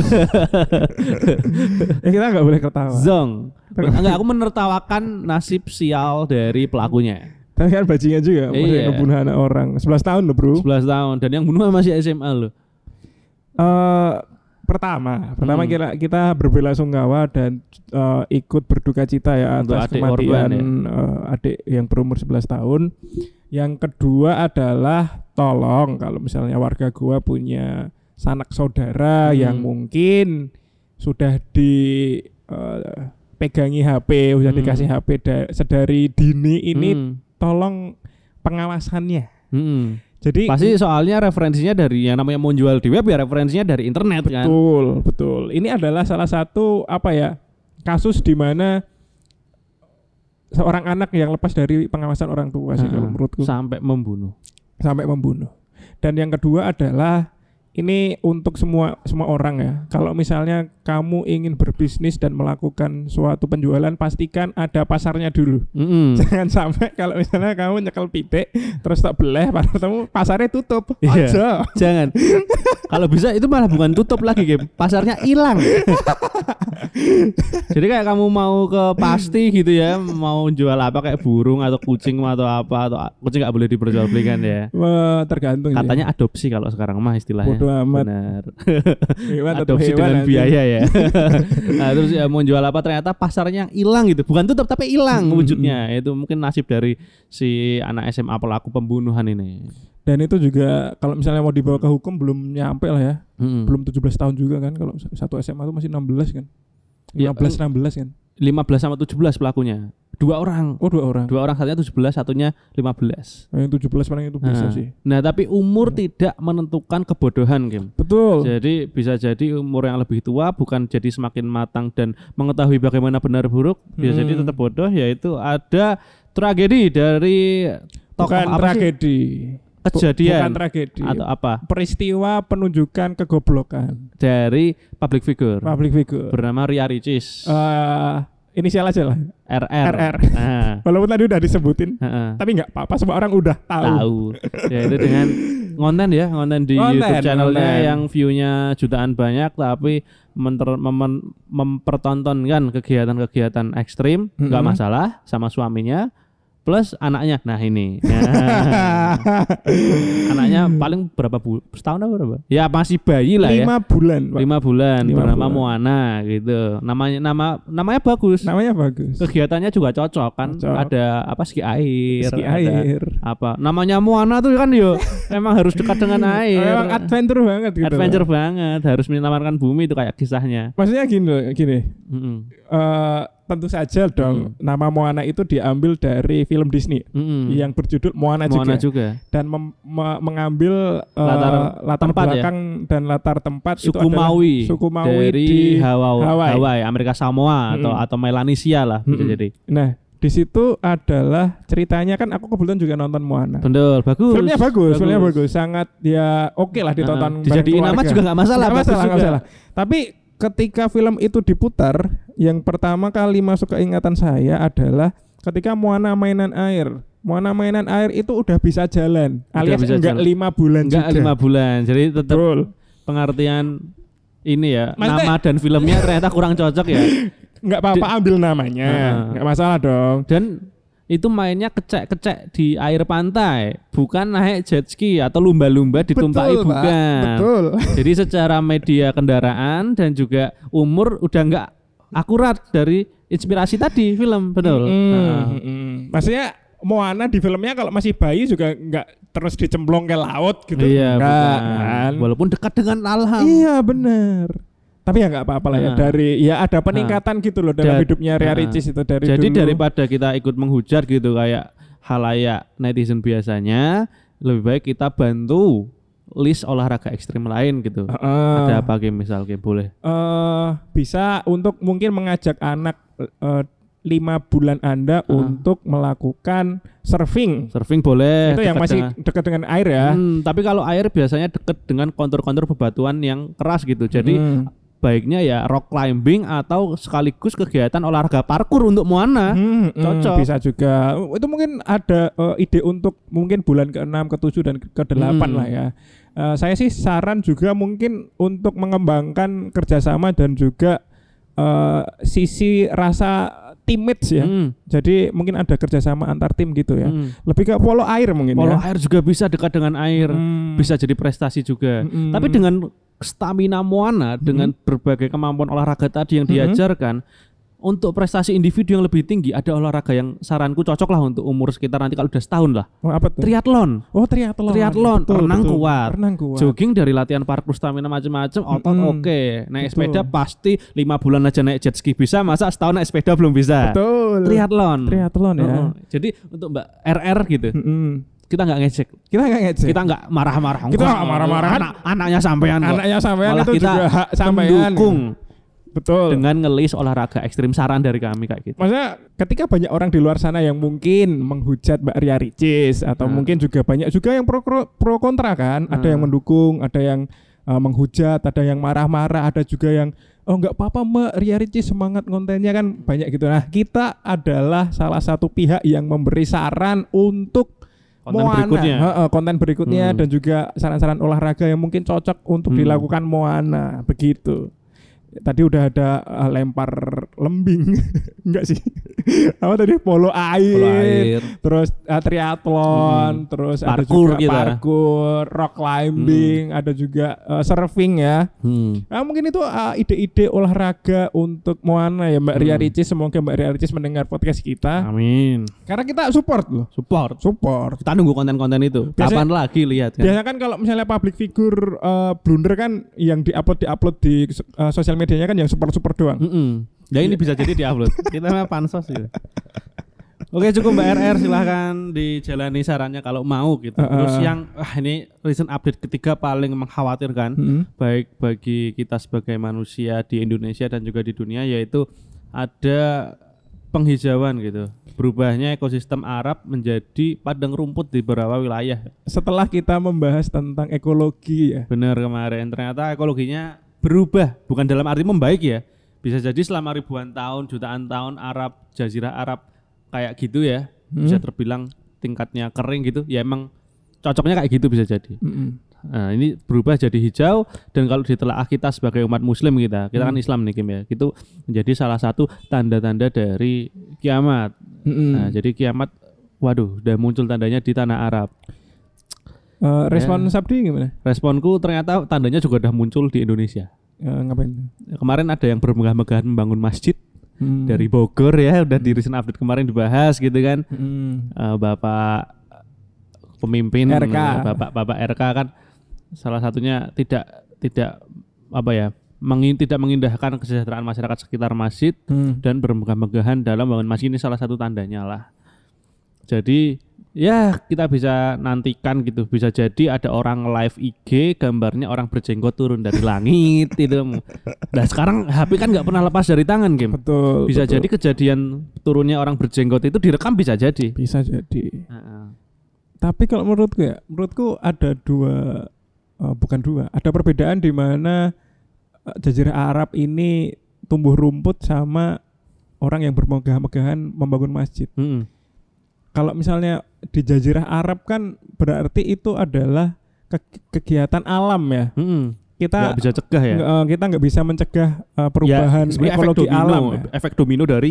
Ya kita nggak boleh ketawa. zong enggak aku menertawakan nasib sial dari pelakunya Tapi kan bajingan juga, Iya. ngebunuh anak orang. 11 tahun loh bro. 11 tahun dan yang bunuh masih SMA loh Eh, pertama, pertama Hmm. kita kita berbela-sungkawa dan eh, ikut berduka cita ya Untuk atas adik kematian ya. eh, adik yang berumur 11 tahun. Yang kedua adalah tolong kalau misalnya warga gua punya sanak saudara Hmm. yang mungkin sudah di eh, pegangi HP, sudah Hmm. dikasih HP da- sedari dini ini Hmm. tolong pengawasannya. Hmm. Jadi pasti soalnya referensinya dari yang namanya mau jual di web ya referensinya dari internet kan Betul, betul. Ini adalah salah satu apa ya kasus di mana seorang anak yang lepas dari pengawasan orang tua sih kalau menurutku sampai membunuh sampai membunuh. Dan yang kedua adalah ini untuk semua semua orang ya. Kalau misalnya kamu ingin berbisnis dan melakukan suatu penjualan, pastikan ada pasarnya dulu. Mm-mm. Jangan sampai kalau misalnya kamu nyekel pitik terus tak beleh, pada kamu pasarnya tutup. Iya. Aja. Jangan. Kalau bisa itu malah bukan tutup lagi game, pasarnya hilang. Jadi kayak kamu mau ke pasti gitu ya, mau jual apa kayak burung atau kucing atau apa atau kucing nggak boleh diperjualbelikan ya. Wah, tergantung. Katanya adopsi kalau sekarang mah istilahnya. Bodoh amat. Benar. Adopsi hewan dengan biaya ya. nah, terus ya mau jual apa ternyata pasarnya hilang gitu. Bukan tutup tapi hilang Hmm, wujudnya. Itu mungkin nasib dari si anak SMA pelaku pembunuhan ini. Dan itu juga kalau misalnya mau dibawa ke hukum belum nyampe lah ya. Mm-mm. Belum 17 tahun juga kan kalau satu SMA itu masih 16 kan. Ya, 15 16 kan. 15 sama 17 pelakunya. Dua orang. Oh, dua orang. Dua orang satunya 17, satunya 15. Oh, yang 17 paling itu bisa Nah, sih. Nah, tapi umur tidak menentukan kebodohan, Kim. Betul. Jadi bisa jadi umur yang lebih tua bukan jadi semakin matang dan mengetahui bagaimana benar buruk, bisa Hmm. jadi tetap bodoh yaitu ada tragedi dari tokoh Bukan apa sih? tragedi. Bu- Kejadian Bukan tragedi. atau apa? Peristiwa penunjukan kegoblokan Dari public figure public figure. bernama Ria Ricis. Eh, inisial aja lah. RR. RR. Nah, Walaupun tadi udah disebutin, heeh. tapi nggak apa-apa semua orang udah tahu. tahu. ya itu dengan konten ya, konten di Konten, YouTube channelnya konten. yang view-nya jutaan banyak tapi menter- memen- mempertontonkan kegiatan-kegiatan ekstrim nggak Mhm. masalah sama suaminya plus anaknya. Nah, ini. Nah, anaknya paling berapa bu setahun apa berapa? Ya masih bayi lah ya. Lima bulan, Pak. Lima bulan Lima bernama bulan. Moana gitu. Namanya nama namanya bagus. Namanya bagus. Kegiatannya juga cocok kan. Cocok. Ada apa ski air, Ski air. apa namanya Moana tuh kan yo memang harus dekat dengan air Memang adventure banget gitu. adventure banget harus menyelamatkan bumi itu kayak kisahnya Maksudnya gini loh, gini. Mm-mm. eh, tentu saja dong nama Moana itu diambil dari film Disney Mm-mm. yang berjudul Moana, Moana juga. juga dan mem- me- mengambil eh, Latar latar, tempat ya? belakang dan latar tempat itu suku adalah Maui, suku Maui dari di Hawaii, Hawaii. Hawaii, Amerika Samoa atau Mm-mm. atau Melanesia lah bisa Mm-mm. jadi Nah, di situ adalah ceritanya kan aku kebetulan juga nonton Moana. betul bagus Filmnya bagus, filmnya bagus, sangat ya oke lah ditonton. Bareng dijadiin nama juga nggak masalah Nggak bagus masalah, juga. masalah. Tapi ketika film itu diputar, yang pertama kali masuk ke ingatan saya adalah ketika Moana mainan air. Moana mainan air itu udah bisa jalan, Udah alias bisa enggak jalan. lima bulan enggak juga. lima bulan jadi tetap Betul. pengertian ini ya Maksudnya- nama dan filmnya ternyata kurang cocok ya Enggak apa-apa ambil namanya, Heeh. enggak masalah dong. dan itu mainnya kecek-kecek di air pantai, bukan naik jet ski atau lumba-lumba ditumpaki Betul, Pak. bukan. Betul. Jadi secara media kendaraan dan juga umur udah nggak akurat dari inspirasi tadi film, betul. Mm, Nah, mm. Maksudnya Moana di filmnya kalau masih bayi juga nggak terus dicemplung ke laut gitu. iya, Nggak, bukan. kan? Walaupun dekat dengan alam. Iya benar. Tapi ya nggak apa-apa lah ya Nah. dari ya ada peningkatan gitu loh dalam Da- hidupnya Ria Nah. Ricis itu dari Jadi dulu. daripada kita ikut menghujat gitu kayak halayak netizen biasanya, lebih baik kita bantu list olahraga ekstrim lain gitu. Heeh. Ada apa game misal game boleh. Eh, bisa untuk mungkin mengajak anak eh, lima bulan Anda Heeh. untuk melakukan surfing. Surfing boleh. itu yang dekat masih dengan- dekat dengan air ya. Hmm, tapi kalau air biasanya deket dengan kontur-kontur bebatuan yang keras gitu. Jadi Hmm. baiknya ya rock climbing atau sekaligus kegiatan olahraga parkur untuk Moana. Hmm, hmm, cocok. bisa juga. Itu mungkin ada eh, ide untuk mungkin bulan ke-6, ke-7 dan ke-8 Hmm. lah ya. Eh, saya sih saran juga mungkin untuk mengembangkan kerjasama dan juga eh, sisi rasa teammates ya. Hmm, Jadi mungkin ada kerjasama antar tim gitu ya. hmm. Lebih ke polo air mungkin Polo ya. air juga bisa dekat dengan air, Hmm. bisa jadi prestasi juga. Mm-mm. Tapi dengan stamina Moana dengan berbagai kemampuan olahraga tadi yang Mm-mm. diajarkan untuk prestasi individu yang lebih tinggi ada olahraga yang saranku cocok lah untuk umur sekitar nanti kalau udah setahun lah. Oh, apa tuh? Triathlon. Oh, triathlon. Triathlon, Betul, renang betul. kuat. Renang kuat. Jogging dari latihan parkour stamina macam-macam otot Mm-mm. oke. Naik Betul. sepeda pasti lima bulan aja naik jet ski bisa, masa setahun naik sepeda belum bisa. Betul. Triathlon. Triathlon ya. Oh, Jadi untuk Mbak RR gitu, Mm-mm. kita nggak ngecek, Kita nggak ngecek. kita nggak marah-marah. Kita Enggak, nggak marah-marah. Anak, anaknya sampean kok. Anaknya sampean Malah itu kita juga hak sampean. mendukung Betul. dengan ngelis olahraga ekstrim saran dari kami kayak gitu. Maksudnya ketika banyak orang di luar sana yang mungkin menghujat Mbak Ria Ricis atau Hmm. mungkin juga banyak juga yang pro pro, pro kontra kan, ada Hmm. yang mendukung, ada yang uh, menghujat, ada yang marah-marah, ada juga yang oh nggak apa-apa Mbak Ria Ricis semangat kontennya kan banyak gitu. Nah, kita adalah salah satu pihak yang memberi saran untuk Konten Moana, berikutnya. Heeh, konten berikutnya Hmm. dan juga saran-saran olahraga yang mungkin cocok untuk Hmm. dilakukan Moana begitu. Tadi udah ada uh, lempar lembing, enggak sih? Apa tadi polo air, Polo air. terus uh, triathlon, Hmm. terus ada Parkour juga gitu ya. parkour, rock climbing, ada juga uh, surfing ya. Hmm. Nah, mungkin itu uh, ide-ide olahraga untuk Moana ya Mbak Ria Hmm. Ricis. Semoga Mbak Ria Ricis mendengar podcast kita. Amin. Karena kita support loh, Support. support. Kita nunggu konten-konten itu. Biasanya- Kapan lagi lihat kan? Biasanya kan kalau misalnya public figure uh, blunder kan yang diupload diupload di uh, sosial medianya kan yang support support doang. Mm-mm. Ya ini bisa jadi diupload. Kita mah pansos gitu. Oke cukup Mbak RR silahkan dijalani sarannya kalau mau gitu. Heeh. Terus yang wah ini recent update ketiga paling mengkhawatirkan Mm-mm. baik bagi kita sebagai manusia di Indonesia dan juga di dunia yaitu ada penghijauan gitu. Berubahnya ekosistem Arab menjadi padang rumput di beberapa wilayah. Setelah kita membahas tentang ekologi ya. Benar kemarin ternyata ekologinya berubah bukan dalam arti membaik ya. bisa jadi selama ribuan tahun, jutaan tahun Arab, Jazirah Arab kayak gitu ya, bisa terbilang tingkatnya kering gitu, ya emang cocoknya kayak gitu bisa jadi. Mm-mm. Nah, ini berubah jadi hijau dan kalau ditelaah kita sebagai umat muslim kita, kita kan Islam nih Kim ya. Itu menjadi salah satu tanda-tanda dari kiamat. Mm-mm. Nah, jadi kiamat waduh, udah muncul tandanya di tanah Arab. Eh, respon Ya. Sabdi gimana? Responku ternyata tandanya juga udah muncul di Indonesia. Eh, ngapain? Kemarin ada yang bermegah-megahan membangun masjid Hmm. dari Bogor ya, udah di recent update kemarin dibahas gitu kan. Mm. Eh, Bapak pemimpin RK. Bapak Bapak RK kan salah satunya tidak tidak apa ya mengin, tidak mengindahkan kesejahteraan masyarakat sekitar masjid Hmm. dan bermegah-megahan dalam bangun masjid ini salah satu tandanya lah. Jadi ya kita bisa nantikan gitu bisa jadi ada orang live IG gambarnya orang berjenggot turun dari langit itu. Nah sekarang HP kan nggak pernah lepas dari tangan game. Betul. Bisa betul. jadi kejadian turunnya orang berjenggot itu direkam bisa jadi. bisa jadi. Heeh. Tapi kalau menurutku ya, menurutku ada dua eh, bukan dua, ada perbedaan di mana eh, Jazirah Arab ini tumbuh rumput sama orang yang bermegah-megahan membangun masjid. Mm-mm. Kalau misalnya di Jazirah Arab kan berarti itu adalah ke- kegiatan alam ya. Mm-mm. Kita nggak bisa cegah ya. eh, kita nggak bisa mencegah eh, perubahan sebenarnya ekologi efek domino, alam. Ya. efek domino dari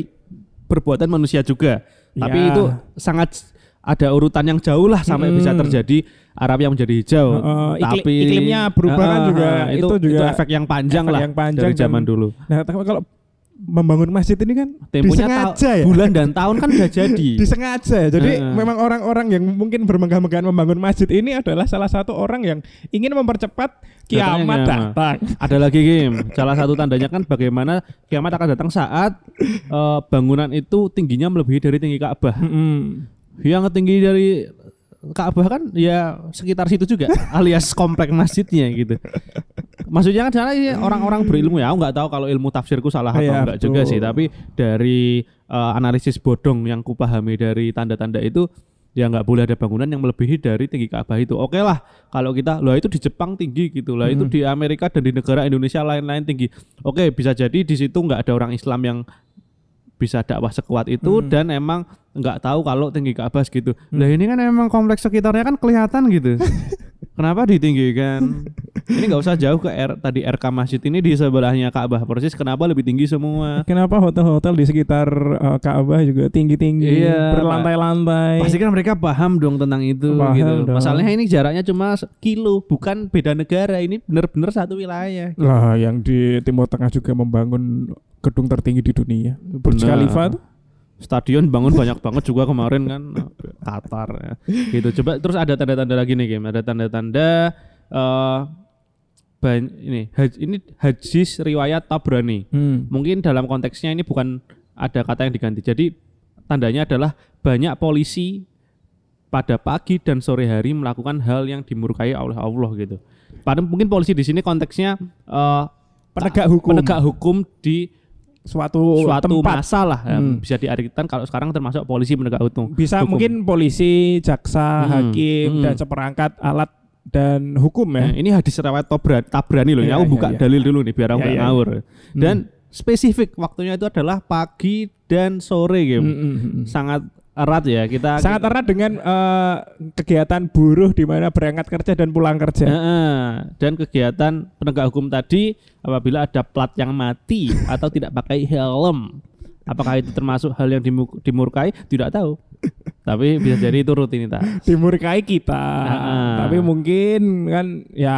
perbuatan manusia juga. Tapi Ya. itu sangat ada urutan yang jauh lah sampai Mm-mm. bisa terjadi Arab yang menjadi hijau. Eh, ikli- Tapi iklimnya berubah kan Eh, juga, eh, itu, itu juga efek yang panjang efek lah yang panjang dari zaman dan- dulu. Nah, tapi kalau membangun masjid ini kan Temponya disengaja ya. bulan dan tahun kan udah jadi. disengaja ya. Jadi Heeh. memang orang-orang yang mungkin bermegah-megahan membangun masjid ini adalah salah satu orang yang ingin mempercepat kiamat datang. Ada lagi game. Salah satu tandanya kan bagaimana kiamat akan datang saat eh, bangunan itu tingginya melebihi dari tinggi Ka'bah. Mm-mm. Yang tinggi dari Ka'bah kan ya sekitar situ juga alias komplek masjidnya gitu. Maksudnya kan sana orang-orang berilmu ya, aku nggak tahu kalau ilmu tafsirku salah atau Iya, enggak juga betul. sih, tapi dari eh, analisis bodong yang kupahami dari tanda-tanda itu ya nggak boleh ada bangunan yang melebihi dari tinggi Ka'bah itu. Oke lah, kalau kita loh itu di Jepang tinggi gitu lah, itu di Amerika dan di negara Indonesia lain-lain tinggi. Oke, bisa jadi di situ nggak ada orang Islam yang bisa dakwah sekuat itu Hmm. dan emang nggak tahu kalau tinggi Ka'bah gitu. Lah ini kan emang kompleks sekitarnya kan kelihatan gitu. Kenapa ditinggikan? ini nggak usah jauh ke R, tadi RK Masjid ini di sebelahnya Ka'bah persis. Kenapa lebih tinggi semua? Kenapa hotel-hotel di sekitar uh, Ka'bah juga tinggi-tinggi, Iya, berlantai-lantai? Pasti kan mereka paham dong tentang itu Paham gitu. dong. Masalahnya ini jaraknya cuma kilo, bukan beda negara. Ini bener-bener satu wilayah. Lah, yang di Timur Tengah juga membangun gedung tertinggi di dunia. Burj. Khalifa tuh. Stadion bangun banyak banget juga kemarin kan Qatar ya. gitu. Coba terus ada tanda-tanda lagi nih game. Ada tanda-tanda ban- ini haj- ini hadis riwayat Tabrani. Hmm. Mungkin dalam konteksnya ini bukan ada kata yang diganti. Jadi tandanya adalah banyak polisi pada pagi dan sore hari melakukan hal yang dimurkai oleh Allah gitu. Padahal mungkin polisi di sini konteksnya eh, Penegak hukum. penegak hukum di Suatu, suatu tempat. masa lah ya, Hmm. bisa diartikan kalau sekarang termasuk polisi penegak hukum. Bisa hukum. mungkin polisi, jaksa, Hmm, hakim, hmm. dan seperangkat alat dan hukum ya. Nah, ini hadis riwayat Tabrani loh. Iya, Ini aku iya, buka iya. dalil dulu nih biar aku nggak iya, ngawur. Dan spesifik waktunya itu adalah pagi dan sore game. Hmm, hmm, hmm. Sangat erat ya kita. Sangat erat dengan eh, kegiatan buruh di mana berangkat kerja dan pulang kerja. Heeh. dan kegiatan penegak hukum tadi apabila ada plat yang mati atau tidak pakai helm. Apakah itu termasuk hal yang dimu- dimurkai? Tidak tahu. Tapi bisa jadi itu rutinitas. Dimurkai kita. Ah. Tapi mungkin kan ya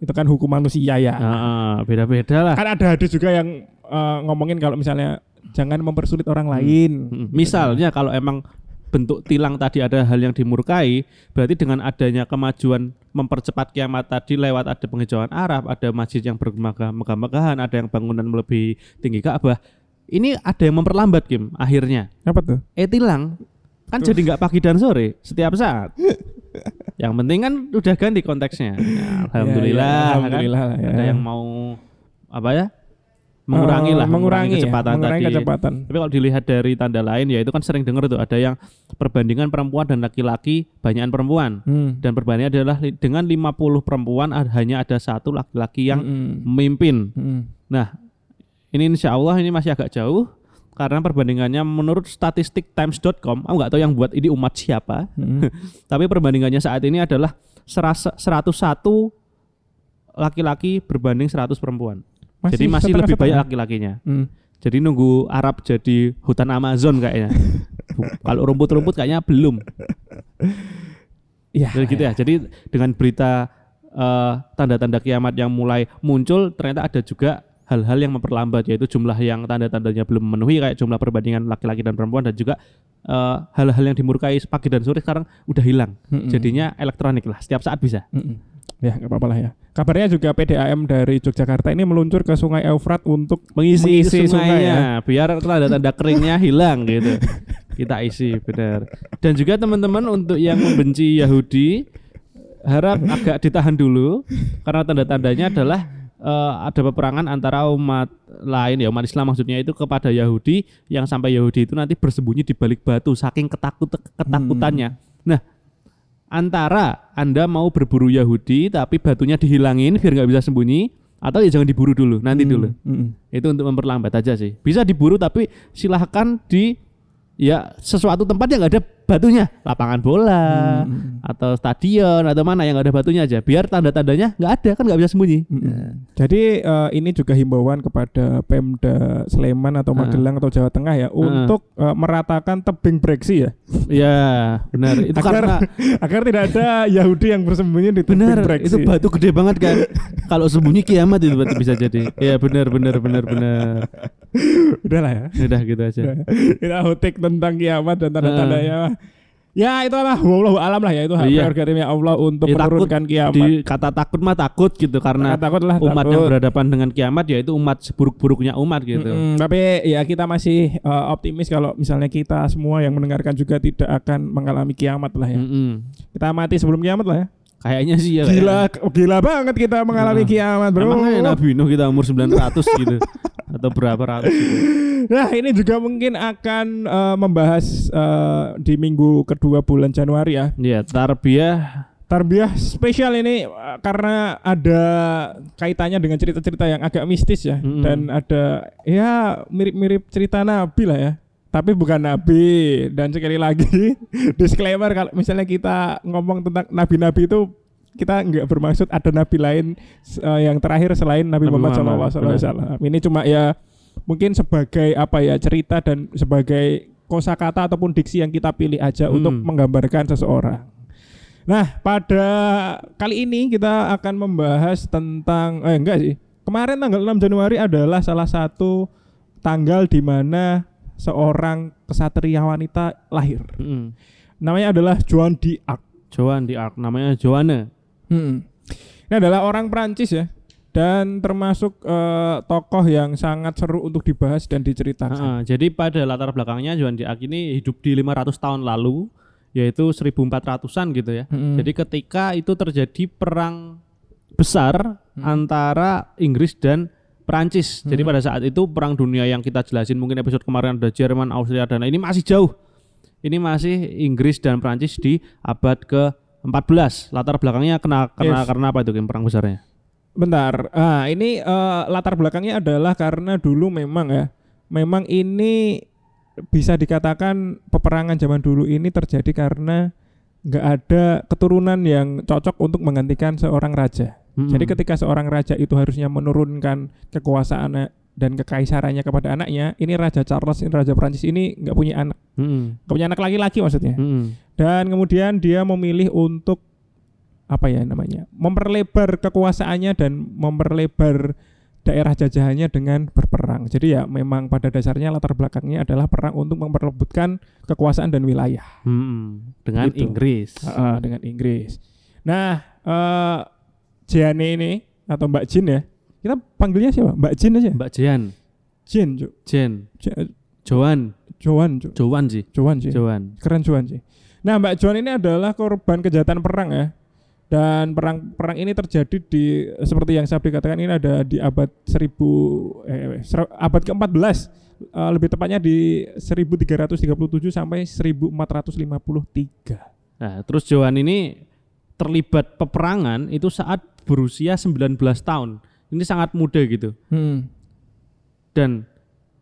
itu kan hukum manusia ya. Heeh, beda-beda lah. Kan ada hadis juga yang eh, ngomongin kalau misalnya jangan mempersulit orang lain. Mm, Misalnya kalau emang bentuk tilang tadi ada hal yang dimurkai, berarti dengan adanya kemajuan mempercepat kiamat tadi lewat ada penghijauan Arab, ada masjid yang bermegah-megahan, ada yang bangunan melebihi tinggi Ka'bah. Ini ada yang memperlambat Kim akhirnya. Apa tuh? Eh tilang kan jadi nggak pagi dan sore setiap saat. yang penting kan udah ganti konteksnya. Ya, alhamdulillah, Ya, ya, kan? alhamdulillah lah ya. ada yang mau apa ya? Mengurangi Eh, lah, mengurangi, ya, kecepatan mengurangi tadi. kecepatan. Tapi kalau dilihat dari tanda lain ya itu kan sering dengar tuh ada yang perbandingan perempuan dan laki-laki banyakan perempuan Hmm. dan perbandingan adalah dengan 50 perempuan hanya ada satu laki-laki yang Mm-mm. memimpin. Mm-mm. Nah, ini insya Allah ini masih agak jauh karena perbandingannya menurut statistik times.com, aku nggak tahu yang buat ini umat siapa, Mm-mm. tapi perbandingannya saat ini adalah serasa 101 laki-laki berbanding 100 perempuan. Jadi masih lebih banyak laki-lakinya. Mm. Jadi nunggu Arab jadi hutan Amazon kayaknya. Kalau rumput-rumput kayaknya belum. Iya. Jadi gitu ya. Jadi dengan berita eh, tanda-tanda kiamat yang mulai muncul, ternyata ada juga hal-hal yang memperlambat yaitu jumlah yang tanda-tandanya belum memenuhi kayak jumlah perbandingan laki-laki dan perempuan dan juga eh, hal-hal yang dimurkai pagi dan sore sekarang udah hilang. Mm-mm. Jadinya elektronik lah, setiap saat bisa. Mm-mm. Ya nggak apa-apa lah ya. Kabarnya juga PDAM dari Yogyakarta ini meluncur ke Sungai Eufrat untuk Mengisi, Mengisi sungai ya. sungainya biar tanda-tanda keringnya hilang gitu. Kita isi benar. Dan juga teman-teman untuk yang membenci Yahudi harap agak ditahan dulu karena tanda-tandanya adalah eh, ada peperangan antara umat lain ya umat Islam maksudnya itu kepada Yahudi yang sampai Yahudi itu nanti bersembunyi di balik batu saking ketakut ketakutannya. Nah, antara Anda mau berburu Yahudi tapi batunya dihilangin biar nggak bisa sembunyi atau ya jangan diburu dulu, nanti Hmm, dulu. mm-mm. Itu untuk memperlambat aja sih. Bisa diburu tapi silahkan di ya sesuatu tempat yang nggak ada batunya, lapangan bola Hmm. atau stadion atau mana yang nggak ada batunya aja, biar tanda-tandanya nggak ada kan nggak bisa sembunyi. Mm-mm. Jadi eh, ini juga himbauan kepada Pemda Sleman atau Heeh. Magelang atau Jawa Tengah ya untuk eh, meratakan tebing breksi ya Ya benar. Itu agar karena agar tidak ada Yahudi yang bersembunyi di tebing benar breksi. itu batu gede banget kan. Kalau sembunyi kiamat itu berarti bisa jadi. Ya benar benar benar benar. Udahlah ya. Udah gitu aja. Kita hotik tentang kiamat dan tanda-tandanya. Ya itu lah, wallahu alam lah ya itu Iya. prerogatifnya Allah untuk Ya, takut menurunkan kiamat. Di kata takut mah takut gitu karena takut lah umat takut. yang berhadapan dengan kiamat yaitu umat seburuk-buruknya umat gitu. Mm-mm, tapi ya kita masih eh, optimis kalau misalnya kita semua yang mendengarkan juga tidak akan mengalami kiamat lah ya. Mm-mm. Kita mati sebelum kiamat lah ya. Kayaknya sih ya. Gila, gila banget kita mengalami Nah, kiamat, Bro. Emangnya Nabi Nuh kita umur 900 gitu atau berapa ratus gitu. Nah, ini juga mungkin akan eh, membahas eh, di minggu kedua bulan Januari ya. Ya, tarbiyah Tarbiyah spesial ini eh, karena ada kaitannya dengan cerita-cerita yang agak mistis ya Mm-mm. dan ada ya mirip-mirip cerita Nabi lah ya. Tapi bukan Nabi dan sekali lagi disclaimer kalau misalnya kita ngomong tentang nabi-nabi itu kita nggak bermaksud ada nabi lain eh, yang terakhir selain Nabi Muhammad, SAW. Ini cuma ya mungkin sebagai apa ya cerita dan sebagai kosakata ataupun diksi yang kita pilih aja Hmm. untuk menggambarkan seseorang. Nah, pada kali ini kita akan membahas tentang eh enggak sih. Kemarin tanggal 6 Januari adalah salah satu tanggal di mana seorang kesatria wanita lahir. Mm. Namanya adalah Joan d'Arc. Joan di Ark namanya Joanne. Hmm. Ini adalah orang Prancis ya dan termasuk eh, tokoh yang sangat seru untuk dibahas dan diceritakan. Heeh, jadi pada latar belakangnya Joan di Ark ini hidup di 500 tahun lalu yaitu 1400-an gitu ya. Mm-mm. Jadi ketika itu terjadi perang besar antara Inggris dan Perancis. Jadi pada saat itu perang dunia yang kita jelasin mungkin episode kemarin ada Jerman, Austria dan ini masih jauh. Ini masih Inggris dan Perancis di abad ke-14. Latar belakangnya kena karena Yes. karena apa itu Kim, perang besarnya? Bentar, ah ini eh, latar belakangnya adalah karena dulu memang ya, memang ini bisa dikatakan peperangan zaman dulu ini terjadi karena nggak ada keturunan yang cocok untuk menggantikan seorang raja. Mm-mm. Jadi ketika seorang raja itu harusnya menurunkan kekuasaan dan kekaisarannya kepada anaknya, ini Raja Charles, ini Raja Prancis ini nggak punya anak, nggak punya anak laki-laki maksudnya. Mm-mm. Dan kemudian dia memilih untuk apa ya namanya? memperlebar kekuasaannya dan memperlebar daerah jajahannya dengan berperang. Jadi ya memang pada dasarnya latar belakangnya adalah perang untuk memperebutkan kekuasaan dan wilayah Mm-mm. Dengan Gitu. Inggris. Heeh, dengan Inggris. Nah, eh Jane ini atau Mbak Jin ya. Kita panggilnya siapa? Mbak Jin aja. Mbak Jian, Jin, Cuk. Jen, J- Joan, Joan, Cuk. Joan sih, Joan sih. Joan. Keren Joan sih. Nah, Mbak Joan ini adalah korban kejahatan perang ya. Dan perang perang ini terjadi di seperti yang saya katakan ini ada di abad 1000 eh ser- abad ke-14 eh, lebih tepatnya di 1337 sampai 1453. Nah, terus Joan ini terlibat peperangan itu saat berusia 19 tahun. Ini sangat muda gitu. Hmm. dan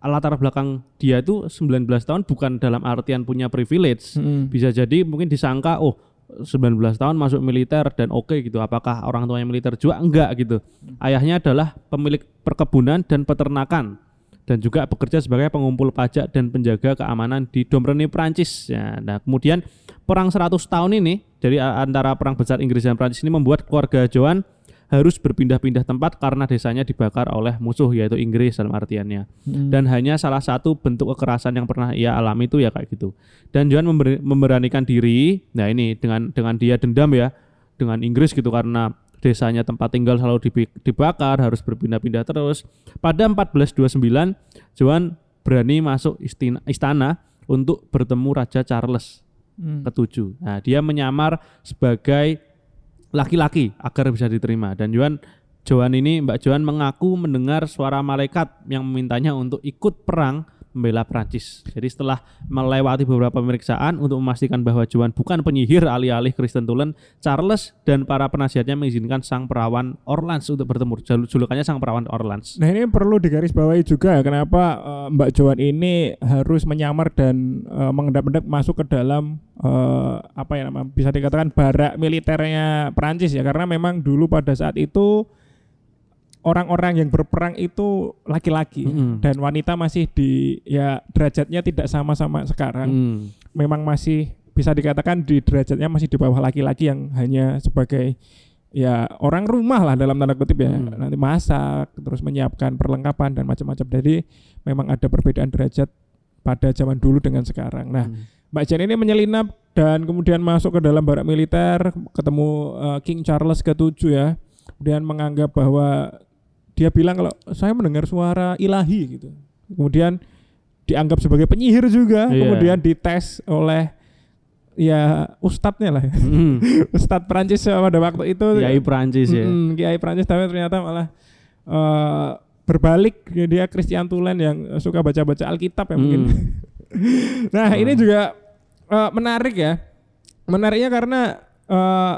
latar belakang dia itu 19 tahun bukan dalam artian punya privilege. Mm. Bisa jadi mungkin disangka oh 19 tahun masuk militer dan oke gitu. Apakah orang tuanya militer juga? Enggak gitu. Ayahnya adalah pemilik perkebunan dan peternakan dan juga bekerja sebagai pengumpul pajak dan penjaga keamanan di Domremy Prancis. Ya, nah, kemudian perang 100 tahun ini dari antara perang besar Inggris dan Prancis ini membuat keluarga Joan harus berpindah-pindah tempat karena desanya dibakar oleh musuh yaitu Inggris dalam artiannya. Mm. Dan hanya salah satu bentuk kekerasan yang pernah ia alami itu ya kayak gitu. Dan Joan member- memberanikan diri, nah ini dengan dengan dia dendam ya dengan Inggris gitu karena desanya tempat tinggal selalu dibakar, harus berpindah-pindah terus. Pada 1429, Joan berani masuk istina- istana untuk bertemu Raja Charles Mm. ketujuh. Nah, dia menyamar sebagai laki-laki agar bisa diterima. Dan Joan Joan ini Mbak Joan mengaku mendengar suara malaikat yang memintanya untuk ikut perang membela Prancis. Jadi setelah melewati beberapa pemeriksaan untuk memastikan bahwa Joan bukan penyihir alih-alih Kristen Tulen, Charles dan para penasihatnya mengizinkan sang perawan Orleans untuk bertemu. Jul- Julukannya sang perawan Orleans. Nah ini perlu digarisbawahi juga ya kenapa eh, Mbak Joan ini harus menyamar dan eh, mengendap-endap masuk ke dalam eh, apa ya nama bisa dikatakan barak militernya Perancis ya karena memang dulu pada saat itu orang-orang yang berperang itu laki-laki Mm-mm. dan wanita masih di ya derajatnya tidak sama-sama sekarang Hmm. memang masih bisa dikatakan di derajatnya masih di bawah laki-laki yang hanya sebagai ya orang rumah lah dalam tanda kutip ya Hmm. nanti masak terus menyiapkan perlengkapan dan macam-macam jadi memang ada perbedaan derajat pada zaman dulu dengan sekarang nah Hmm. Mbak Jen ini menyelinap dan kemudian masuk ke dalam barak militer ketemu eh, King Charles ke-7 ya kemudian menganggap bahwa dia bilang kalau saya mendengar suara ilahi gitu kemudian dianggap sebagai penyihir juga Iya. kemudian dites oleh ya ustadznya lah ya. Hmm. ustadz Prancis pada waktu itu Kiai Prancis ya. Mm-mm, Kiai Prancis tapi ternyata malah eh, berbalik dia Christian Tulen yang suka baca-baca Alkitab ya mungkin Hmm. nah ini juga eh, menarik ya menariknya karena eh,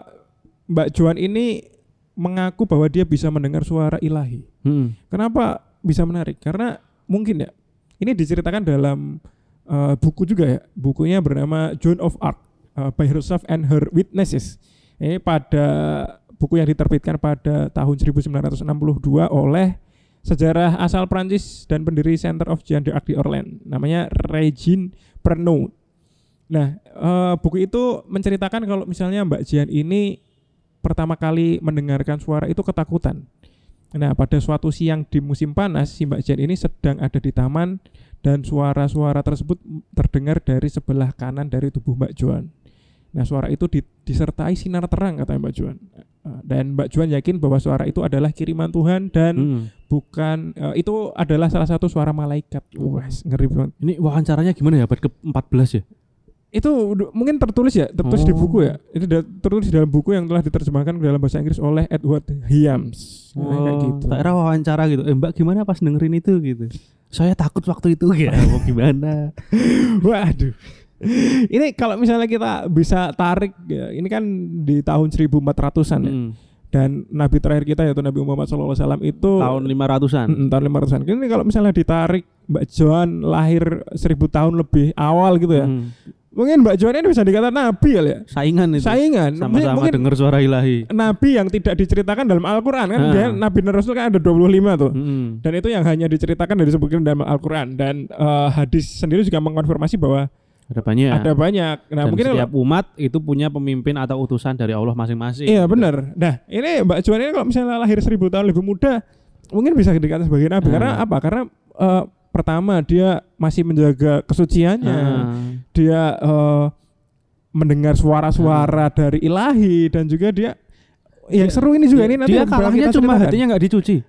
Mbak Joan ini mengaku bahwa dia bisa mendengar suara ilahi Hmm. Kenapa bisa menarik? Karena mungkin ya ini diceritakan dalam uh, buku juga ya. Bukunya bernama Joan of Arc uh, by herself and her witnesses. Ini pada buku yang diterbitkan pada tahun 1962 oleh sejarah asal Prancis dan pendiri Center of Jean d'Arc di Orléans. Namanya Regine Pernod. Nah, eh, buku itu menceritakan kalau misalnya Mbak Jian ini pertama kali mendengarkan suara itu ketakutan. Nah, pada suatu siang di musim panas, si Mbak Jen ini sedang ada di taman dan suara-suara tersebut terdengar dari sebelah kanan dari tubuh Mbak Joan. Nah, suara itu di- disertai sinar terang kata Mbak Joan. Eh, Dan Mbak Joan yakin bahwa suara itu adalah kiriman Tuhan dan Hmm. bukan eh, itu adalah salah satu suara malaikat. Wah, ngeri banget. Ini wawancaranya gimana ya abad ke-14 ya? Itu mungkin tertulis ya, tertulis di Oh. buku ya. Itu da- tertulis di dalam buku yang telah diterjemahkan ke dalam bahasa Inggris oleh Edward Hyams. Nah, kayak gitu. tak kira wawancara gitu. Eh Mbak gimana pas dengerin itu gitu? Saya takut waktu itu gitu. Mau gimana? Waduh. Ini kalau misalnya kita bisa tarik ya, ini kan di tahun 1400-an ya. Hmm. Dan nabi terakhir kita yaitu Nabi Muhammad SAW itu Tahun 500-an. Mm, tahun 500-an. Ini kalau misalnya ditarik Mbak Joan lahir 1000 tahun lebih awal gitu ya. Hmm. Mungkin Mbak Joan ini bisa dikatakan nabi kali ya. Saingan itu. Saingan. Sama-sama Mungkin dengar suara ilahi. nabi yang tidak diceritakan dalam Al-Qur'an kan Ah. dia nabi dan rasul kan ada 25 tuh. Hmm. Dan itu yang hanya diceritakan dan disebutkan dalam Al-Qur'an dan eh, hadis sendiri juga mengkonfirmasi bahwa Ada banyak. ada banyak. Nah, Dan mungkin setiap umat itu punya pemimpin atau utusan dari Allah masing-masing. Iya benar. Nah ini Mbak Juan ini kalau misalnya lahir seribu tahun lebih muda, mungkin bisa dikatakan sebagai nabi. Ah. Karena apa? Karena eh, pertama dia masih menjaga kesuciannya, Ah. dia eh, mendengar suara-suara dari ilahi dan juga dia yang seru ini juga ini nanti dia kalahnya cuma ceritakan. hatinya nggak dicuci.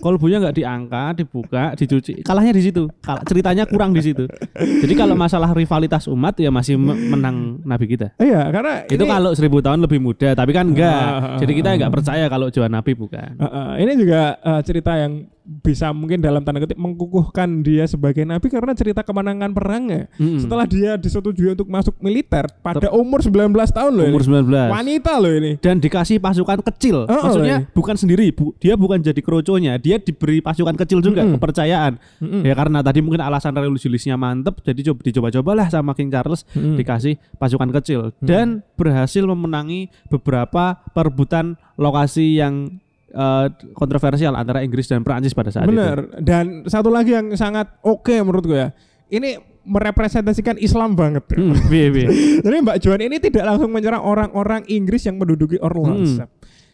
Kolbunya nggak diangkat, dibuka, dicuci. Kalahnya di situ. Kal- ceritanya kurang di situ. Jadi kalau masalah rivalitas umat ya masih me- menang Nabi kita. Iya, karena Itu ini, kalau seribu tahun lebih muda, tapi kan enggak. Ah, Jadi kita nggak percaya kalau Joan Nabi bukan. Eh, eh, ini juga eh, cerita yang bisa mungkin dalam tanda kutip mengkukuhkan dia sebagai nabi karena cerita kemenangan perangnya. Mm-mm. Setelah dia disetujui untuk masuk militer pada umur 19 tahun loh. umur ini. 19 Wanita loh ini. dan dikasih pasukan kecil. Oh, Maksudnya iya. bukan sendiri, bu, dia bukan jadi kroconya, dia diberi pasukan kecil juga Mm-mm. kepercayaan. Mm-mm. Ya karena tadi mungkin alasan religiusnya mantep, jadi coba dicoba-cobalah sama King Charles Mm-mm. dikasih pasukan kecil dan berhasil memenangi beberapa perebutan lokasi yang eh, kontroversial antara Inggris dan Prancis pada saat itu. Bener. Dan satu lagi yang sangat oke menurut gue ya. Ini merepresentasikan Islam banget. Hmm, piye. Jadi Mbak Joan ini tidak langsung menyerang orang-orang Inggris yang menduduki Orleans. Hmm.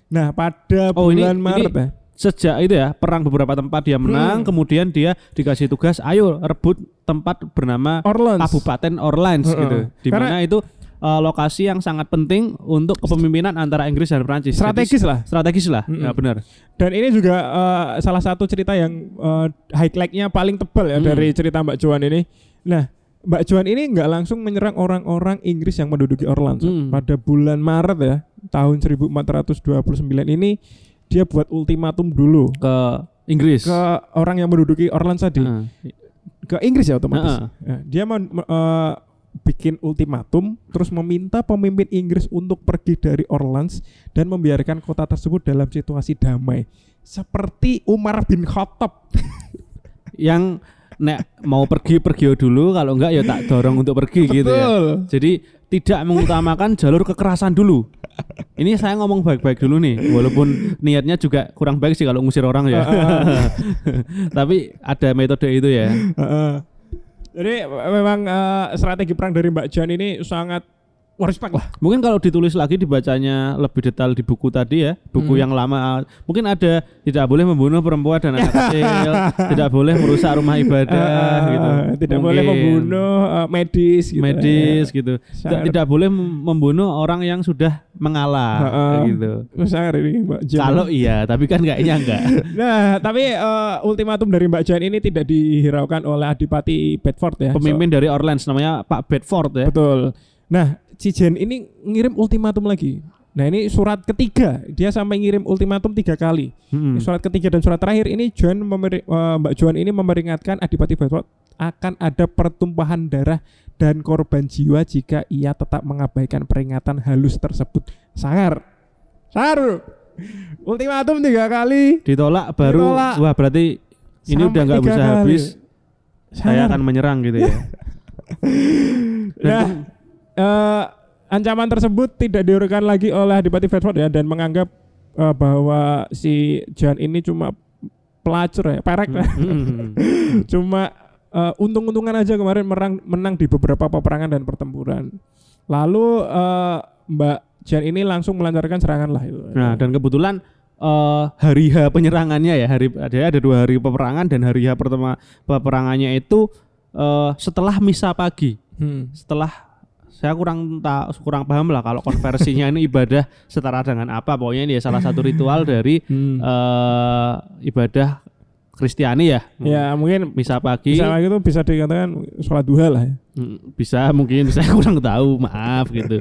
Nah, pada Oh, ini- bulan Maret ini ya. Sejak itu ya perang beberapa tempat dia menang, Hmm. kemudian dia dikasih tugas, ayo rebut tempat bernama Orleans. Kabupaten Orleans Heeh. gitu. Di mana itu eh, lokasi yang sangat penting untuk kepemimpinan antara Inggris dan Prancis. Jadi, Strategis lah. strategis lah, Mm-mm. ya benar. Dan ini juga eh, salah satu cerita yang eh, highlight-nya paling tebal ya Hmm. dari cerita Mbak Joan ini. Nah, Mbak Joan ini nggak langsung menyerang orang-orang Inggris yang menduduki Orleans. Hmm. Pada bulan Maret ya, tahun 1429 ini dia buat ultimatum dulu Ke Inggris. ke orang yang menduduki Orleans tadi. Heeh. Ke Inggris ya otomatis. Ya, dia mau eh, bikin ultimatum terus meminta pemimpin Inggris untuk pergi dari Orleans dan membiarkan kota tersebut dalam situasi damai seperti Umar bin Khattab. yang nek mau pergi pergi dulu, kalau enggak ya tak dorong untuk pergi gitu ya. Betul. Jadi tidak mengutamakan jalur kekerasan dulu. Ini saya ngomong baik-baik dulu nih, walaupun niatnya juga kurang baik sih kalau ngusir orang ya. Tapi ada metode itu ya. Jadi memang eh, strategi perang dari Mbak Jan ini sangat wah respect lah. Mungkin kalau ditulis lagi dibacanya lebih detail di buku tadi ya, buku Hmm. yang lama. Mungkin ada tidak boleh membunuh perempuan dan anak kecil, tidak boleh merusak rumah ibadah Eh, gitu. Tidak boleh Mungkin. membunuh eh, medis gitu. medis gitu. Tidak, tidak boleh mem- membunuh orang yang sudah mengalah Heeh. gitu. Ini Mbak Jan. Kalau iya, tapi kan kayaknya enggak. Nah, tapi eh, ultimatum dari Mbak Jan ini tidak dihiraukan oleh Adipati Bedford ya. Pemimpin dari Orleans namanya Pak Bedford ya. Betul. Nah, si Jen ini ngirim ultimatum lagi. Nah, ini surat ketiga. Dia sampai ngirim ultimatum tiga kali. Ini Surat ketiga dan surat terakhir ini Joan memeri- eh, Mbak Joan ini memperingatkan Adipati Bedford akan ada pertumpahan darah dan korban jiwa jika ia tetap mengabaikan peringatan halus tersebut. Sangar. Sangar. Ultimatum tiga kali. Ditolak baru Ditolak. wah berarti ini Sampai udah nggak bisa kali. habis. Saya Sangar. akan menyerang gitu ya. Nah, eh, ancaman tersebut tidak diurutkan lagi oleh Adipati Bedford ya dan menganggap eh, bahwa si Jan ini cuma pelacur ya, perek lah. Mm-mm. cuma eh, untung-untungan aja kemarin menang menang di beberapa peperangan dan pertempuran. Lalu eh, Mbak Jan ini langsung melancarkan serangan lah itu. Nah, dan kebetulan eh, hari H penyerangannya ya, hari ada ada dua hari peperangan dan hari H pertama peperangannya itu eh, setelah misa pagi. Hmm. Setelah saya kurang tak kurang paham lah kalau konversinya ini ibadah setara dengan apa. Pokoknya ini ya salah satu ritual dari Hmm. eh, ibadah Kristiani ya. ya mungkin Misa pagi bisa itu bisa dikatakan sholat duha lah ya. Mm, bisa mungkin saya kurang tahu maaf gitu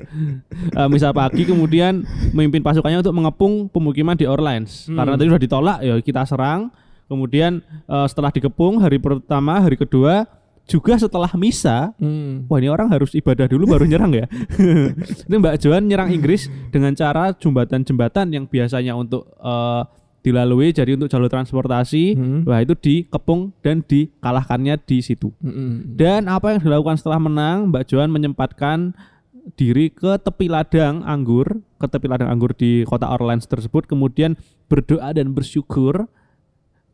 Eh, misa pagi kemudian memimpin pasukannya untuk mengepung pemukiman di Orleans Hmm. karena tadi sudah ditolak ya kita serang kemudian eh, setelah dikepung hari pertama hari kedua juga setelah misa Hmm. wah ini orang harus ibadah dulu baru nyerang ya ini Mbak Joan nyerang Inggris dengan cara jembatan-jembatan yang biasanya untuk eh, dilalui jadi untuk jalur transportasi Hmm. wah itu dikepung dan dikalahkannya di situ Hmm. dan apa yang dilakukan setelah menang, Mbak Joan menyempatkan diri ke tepi ladang anggur, ke tepi ladang anggur di kota Orleans tersebut, kemudian berdoa dan bersyukur,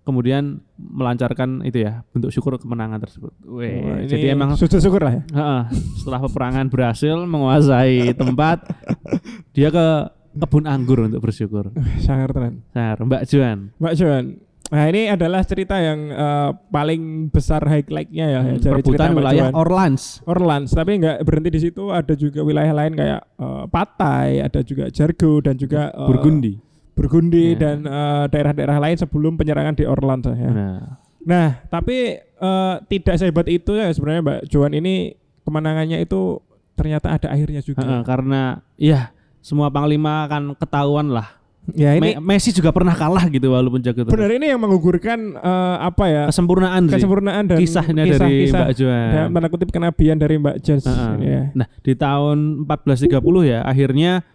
kemudian melancarkan itu ya bentuk syukur kemenangan tersebut. Weh, Wah, ini jadi emang sujud syukur lah ya. heeh, setelah peperangan berhasil menguasai tempat, dia ke kebun anggur untuk bersyukur. Sangat keren. Nah, Mbak Joan. Mbak Joan. Nah ini adalah cerita yang eh, paling besar highlight-nya ya, ya dari cerita wilayah Joan. Orleans. Orleans, tapi nggak berhenti di situ. Ada juga wilayah lain kayak eh, Patai, ada juga Jargo dan juga eh, Burgundi. Burgundi Ya. dan eh, daerah-daerah lain sebelum penyerangan di Orleans ya. Nah, Nah, tapi eh, tidak sehebat itu ya sebenarnya Mbak Joan ini kemenangannya itu ternyata ada akhirnya juga. Heeh, karena ya semua panglima akan ketahuan lah Ya ini Me- Messi juga pernah kalah gitu walaupun jago terus. benar ini yang menggugurkan eh, apa ya Kesempurnaan kesempurnaan dan Kisahnya dari Mbak Joan. dan tanda kutip kenabian dari Mbak Jones. Heeh. Ya. Nah, di tahun 1430 ya, akhirnya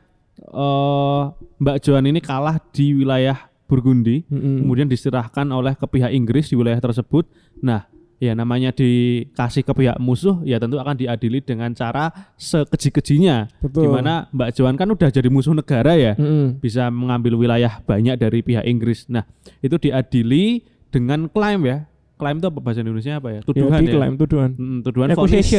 eh Mbak Joan ini kalah di wilayah Burgundi, Mm-mm. kemudian diserahkan oleh ke pihak Inggris di wilayah tersebut. Nah, ya namanya dikasih ke pihak musuh, ya tentu akan diadili dengan cara sekeji-kejinya. Di mana Mbak Joan kan udah jadi musuh negara ya, Mm-mm. bisa mengambil wilayah banyak dari pihak Inggris. Nah, itu diadili dengan klaim ya. Klaim itu apa bahasa Indonesia apa ya? Tuduhan ya, ya. diklaim tuduhan. Mm, tuduhan vonis.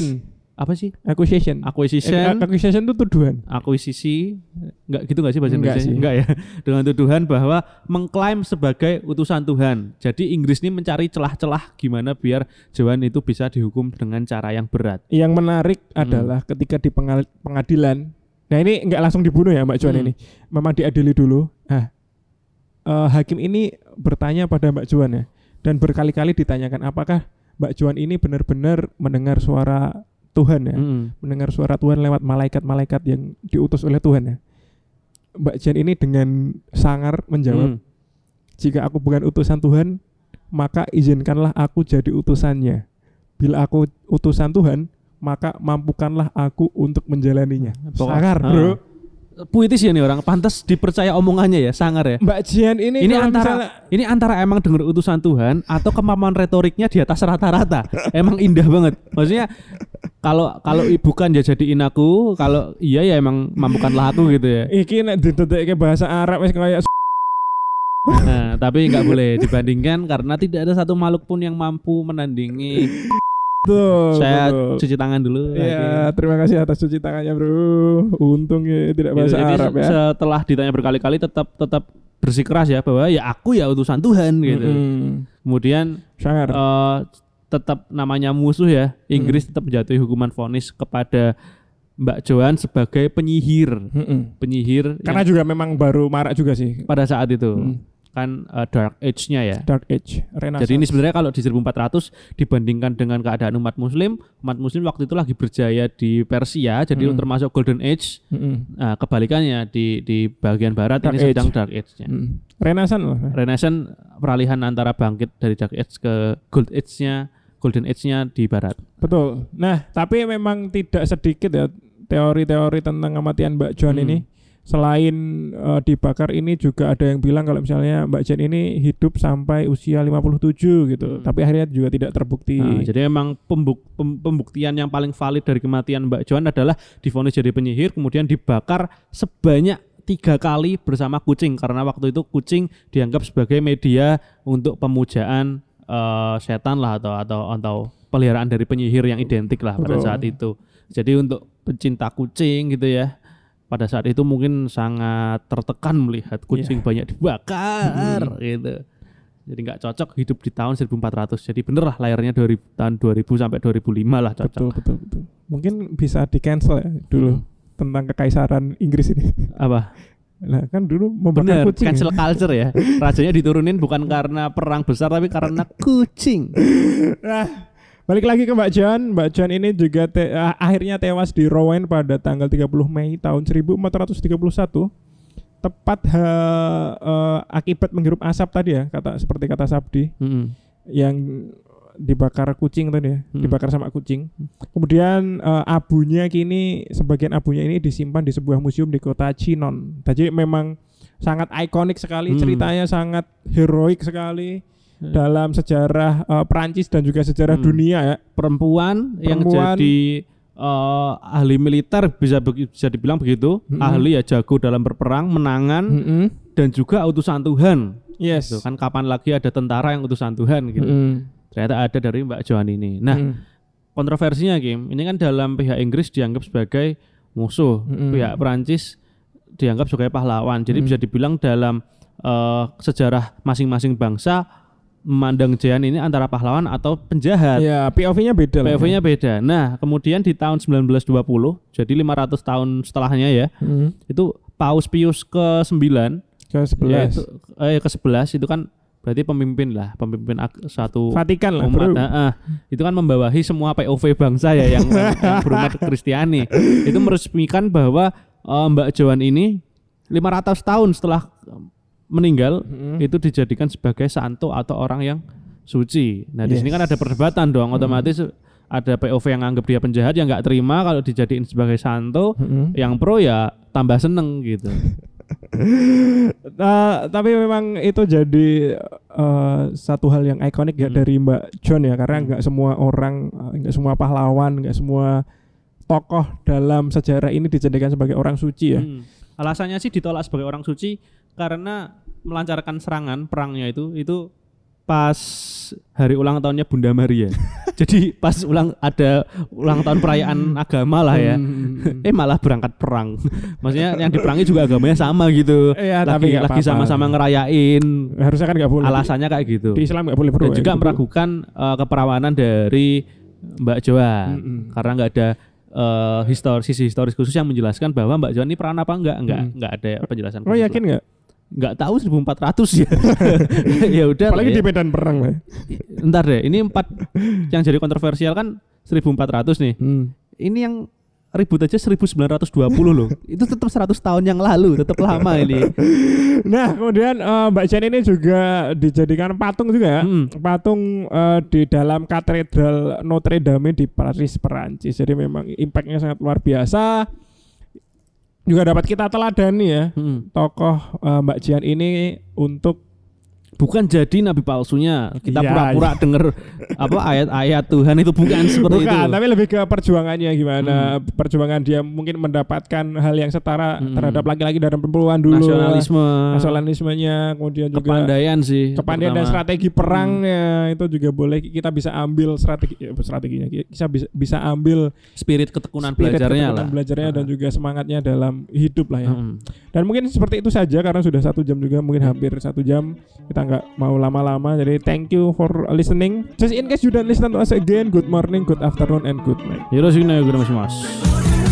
Apa sih? Accusation. Acquisition. Eh, accusation itu tuduhan. akuisisi enggak gitu enggak sih bahasa Enggak Indonesia? sih. Enggak ya. Dengan tuduhan bahwa mengklaim sebagai utusan Tuhan. Jadi Inggris ini mencari celah-celah gimana biar Joan itu bisa dihukum dengan cara yang berat. Yang menarik Hmm. adalah ketika di pengadilan. Nah ini nggak langsung dibunuh ya Mbak Joan Hmm. ini. Memang diadili dulu. Nah, eh, hakim ini bertanya pada Mbak Joan ya. Dan berkali-kali ditanyakan apakah Mbak Joan ini benar-benar mendengar suara Tuhan ya. Mm-mm. Mendengar suara Tuhan lewat malaikat-malaikat yang diutus oleh Tuhan ya. Mbak Joan ini dengan sangar menjawab, Mm. jika aku bukan utusan Tuhan, maka izinkanlah aku jadi utusannya. Bila aku utusan Tuhan, maka mampukanlah aku untuk menjalaninya. Pokok- Sangar, Ah. bro. Puitis ya nih orang, pantas dipercaya omongannya ya, sangar ya. Mbak Jian ini, Ini antara misalnya- ini antara emang dengar utusan Tuhan atau kemampuan retoriknya di atas rata-rata. emang indah banget. Maksudnya kalau kalau i- bukan ya jadiin aku, kalau iya ya emang mampukanlah aku gitu ya. iki nek ditetekke bahasa Arab wis kayak Nah, tapi nggak boleh dibandingkan karena tidak ada satu makhluk pun yang mampu menandingi. betul. Saya betul. cuci tangan dulu. Ya, terima kasih atas cuci tangannya, Bro. Untung ya tidak Gitu. bahasa Jadi Arab ya. Setelah ditanya berkali-kali tetap tetap bersikeras ya bahwa ya aku ya utusan Tuhan gitu. Mm-mm. Kemudian Sangar. eh, tetap namanya musuh ya. Inggris Hmm. tetap menjatuhi hukuman vonis kepada Mbak Joan sebagai penyihir. Mm-mm. Penyihir Karena juga memang baru marak juga sih. pada saat itu Mm. kan eh, dark age-nya ya. Dark Age, Renaissance. Jadi ini sebenarnya kalau di 1400 dibandingkan dengan keadaan umat muslim, umat muslim waktu itu lagi berjaya di Persia, jadi Hmm. termasuk Golden Age. Mm-mm. Nah, kebalikannya di di bagian barat Dark ini Age. sedang Dark Age-nya. Mm. Renaissance loh. Renaissance peralihan antara bangkit dari Dark Age ke Gold Age-nya, Golden Age-nya di barat. Betul. Nah, tapi memang tidak sedikit ya teori-teori tentang kematian Mbak Joan Hmm. ini. Selain eh, dibakar ini juga ada yang bilang kalau misalnya Mbak Joan ini hidup sampai usia 57 gitu. Hmm. Tapi akhirnya juga tidak terbukti. Nah, jadi memang pembuk- pem- pembuktian yang paling valid dari kematian Mbak Joan adalah divonis jadi penyihir, kemudian dibakar sebanyak tiga kali bersama kucing karena waktu itu kucing dianggap sebagai media untuk pemujaan eh, setan lah atau atau atau peliharaan dari penyihir yang identik lah pada Betul. saat itu. Jadi untuk pencinta kucing gitu ya. Pada saat itu mungkin sangat tertekan melihat kucing banyak dibakar gitu. Jadi nggak cocok hidup di tahun 1400. Jadi bener lah layarnya 2000 tahun 2000 sampai 2005 lah cocok. betul, betul, betul. Mungkin bisa di cancel ya dulu Hmm. tentang kekaisaran Inggris ini. Apa? Nah, kan dulu membakar Bener, kucing. cancel culture ya. Rajanya diturunin bukan karena perang besar tapi karena kucing. Nah, balik lagi ke Mbak Joan. Mbak Joan ini juga te- ah, akhirnya tewas di Rouen pada tanggal 30 Mei tahun 1431. Tepat ha- eh, akibat menghirup asap tadi ya, kata seperti kata Sabdi Mm-mm. yang dibakar kucing tadi ya, Hmm. dibakar sama kucing. Kemudian eh, abunya kini sebagian abunya ini disimpan di sebuah museum di kota Chinon. Jadi memang sangat ikonik sekali Hmm. ceritanya sangat heroik sekali Hmm. dalam sejarah eh, Perancis dan juga sejarah Hmm. dunia ya. Perempuan, yang Perempuan. jadi eh, ahli militer bisa bisa dibilang begitu, Mm-mm. ahli ya jago dalam berperang, menangan Mm-mm. dan juga utusan Tuhan. Yes. Gitu kan kapan lagi ada tentara yang utusan Tuhan gitu. Mm-mm. Ternyata ada dari Mbak Joan ini. Nah, Mm. kontroversinya Kim, ini kan dalam pihak Inggris dianggap sebagai musuh, Mm-mm. pihak Perancis dianggap sebagai pahlawan. Jadi Mm. bisa dibilang dalam eh, sejarah masing-masing bangsa memandang Jian ini antara pahlawan atau penjahat. ya POV-nya beda. POV-nya beda. Nah, kemudian di tahun 1920, jadi 500 tahun setelahnya ya, Mm. itu Paus Pius ke-9 Ke 11. yaitu eh ke-11 itu kan berarti pemimpin lah, pemimpin satu Vatikan lah, umat. bro. Nah, ah, itu kan membawahi semua POV bangsa ya yang, yang berumat Kristiani. Itu meresmikan bahwa eh, Mbak Joan ini 500 tahun setelah meninggal Mm-mm. itu dijadikan sebagai santo atau orang yang suci. Nah, di sini Yes. kan ada perdebatan dong, otomatis ada POV yang anggap dia penjahat yang nggak terima kalau dijadiin sebagai santo, Mm-mm. yang pro ya tambah seneng gitu. Eh, tapi memang itu jadi eh, satu hal yang ikonik ya Hmm. dari Mbak John ya karena nggak semua orang eh, nggak semua pahlawan nggak semua tokoh dalam sejarah ini dijadikan sebagai orang suci ya Hmm. Alasannya sih ditolak sebagai orang suci karena melancarkan serangan perangnya itu itu pas hari ulang tahunnya Bunda Maria. Jadi pas ulang ada ulang tahun perayaan agama lah ya. Hmm. eh malah berangkat perang. Maksudnya yang diperangi juga agamanya sama gitu. Iya, lagi tapi lagi sama-sama ngerayain. harusnya kan nggak boleh Alasannya kayak gitu. di Islam nggak boleh bro Dan juga meragukan eh, keperawanan dari Mbak Joan Mm-mm. karena nggak ada eh, histori sisi historis khusus yang menjelaskan bahwa Mbak Joan ini perawan apa enggak enggak Mm. enggak ada penjelasan Oh khusus yakin lah. Nggak? tahu 1400 ya ya udah Apalagi lah di ya. medan perang lah. ntar deh ini empat yang jadi kontroversial kan 1400 nih Hmm. ini yang ribut aja 1920 loh itu tetap 100 tahun yang lalu tetap lama ini Nah kemudian eh, Mbak Jen ini juga dijadikan patung juga ya. Mm. Patung eh, di dalam katedral Notre Dame di Paris Perancis. Jadi memang impactnya sangat luar biasa. Juga dapat kita teladani ya Hmm. tokoh eh, Mbak Jian ini untuk bukan jadi nabi palsunya. Kita Iya, pura-pura denger apa ayat-ayat Tuhan itu bukan seperti bukan, itu. tapi lebih ke perjuangannya gimana. Perjuangan dia mungkin mendapatkan hal yang setara Hmm. terhadap laki-laki dan perempuan dulu. nasionalisme. Nasionalismenya kemudian juga kepandaian sih kepandaian dan strategi perangnya itu juga boleh. Kita bisa ambil strategi ya, strateginya. Kita bisa bisa ambil spirit ketekunan spirit belajarnya ketekunan lah. belajarnya dan juga semangatnya dalam hidup lah ya. Hmm. dan mungkin seperti itu saja karena sudah satu jam juga mungkin hampir satu jam. Kita nggak mau lama-lama jadi thank you for listening just in case you don't listen to us again good morning good afternoon and good night よろしくね、グラムします。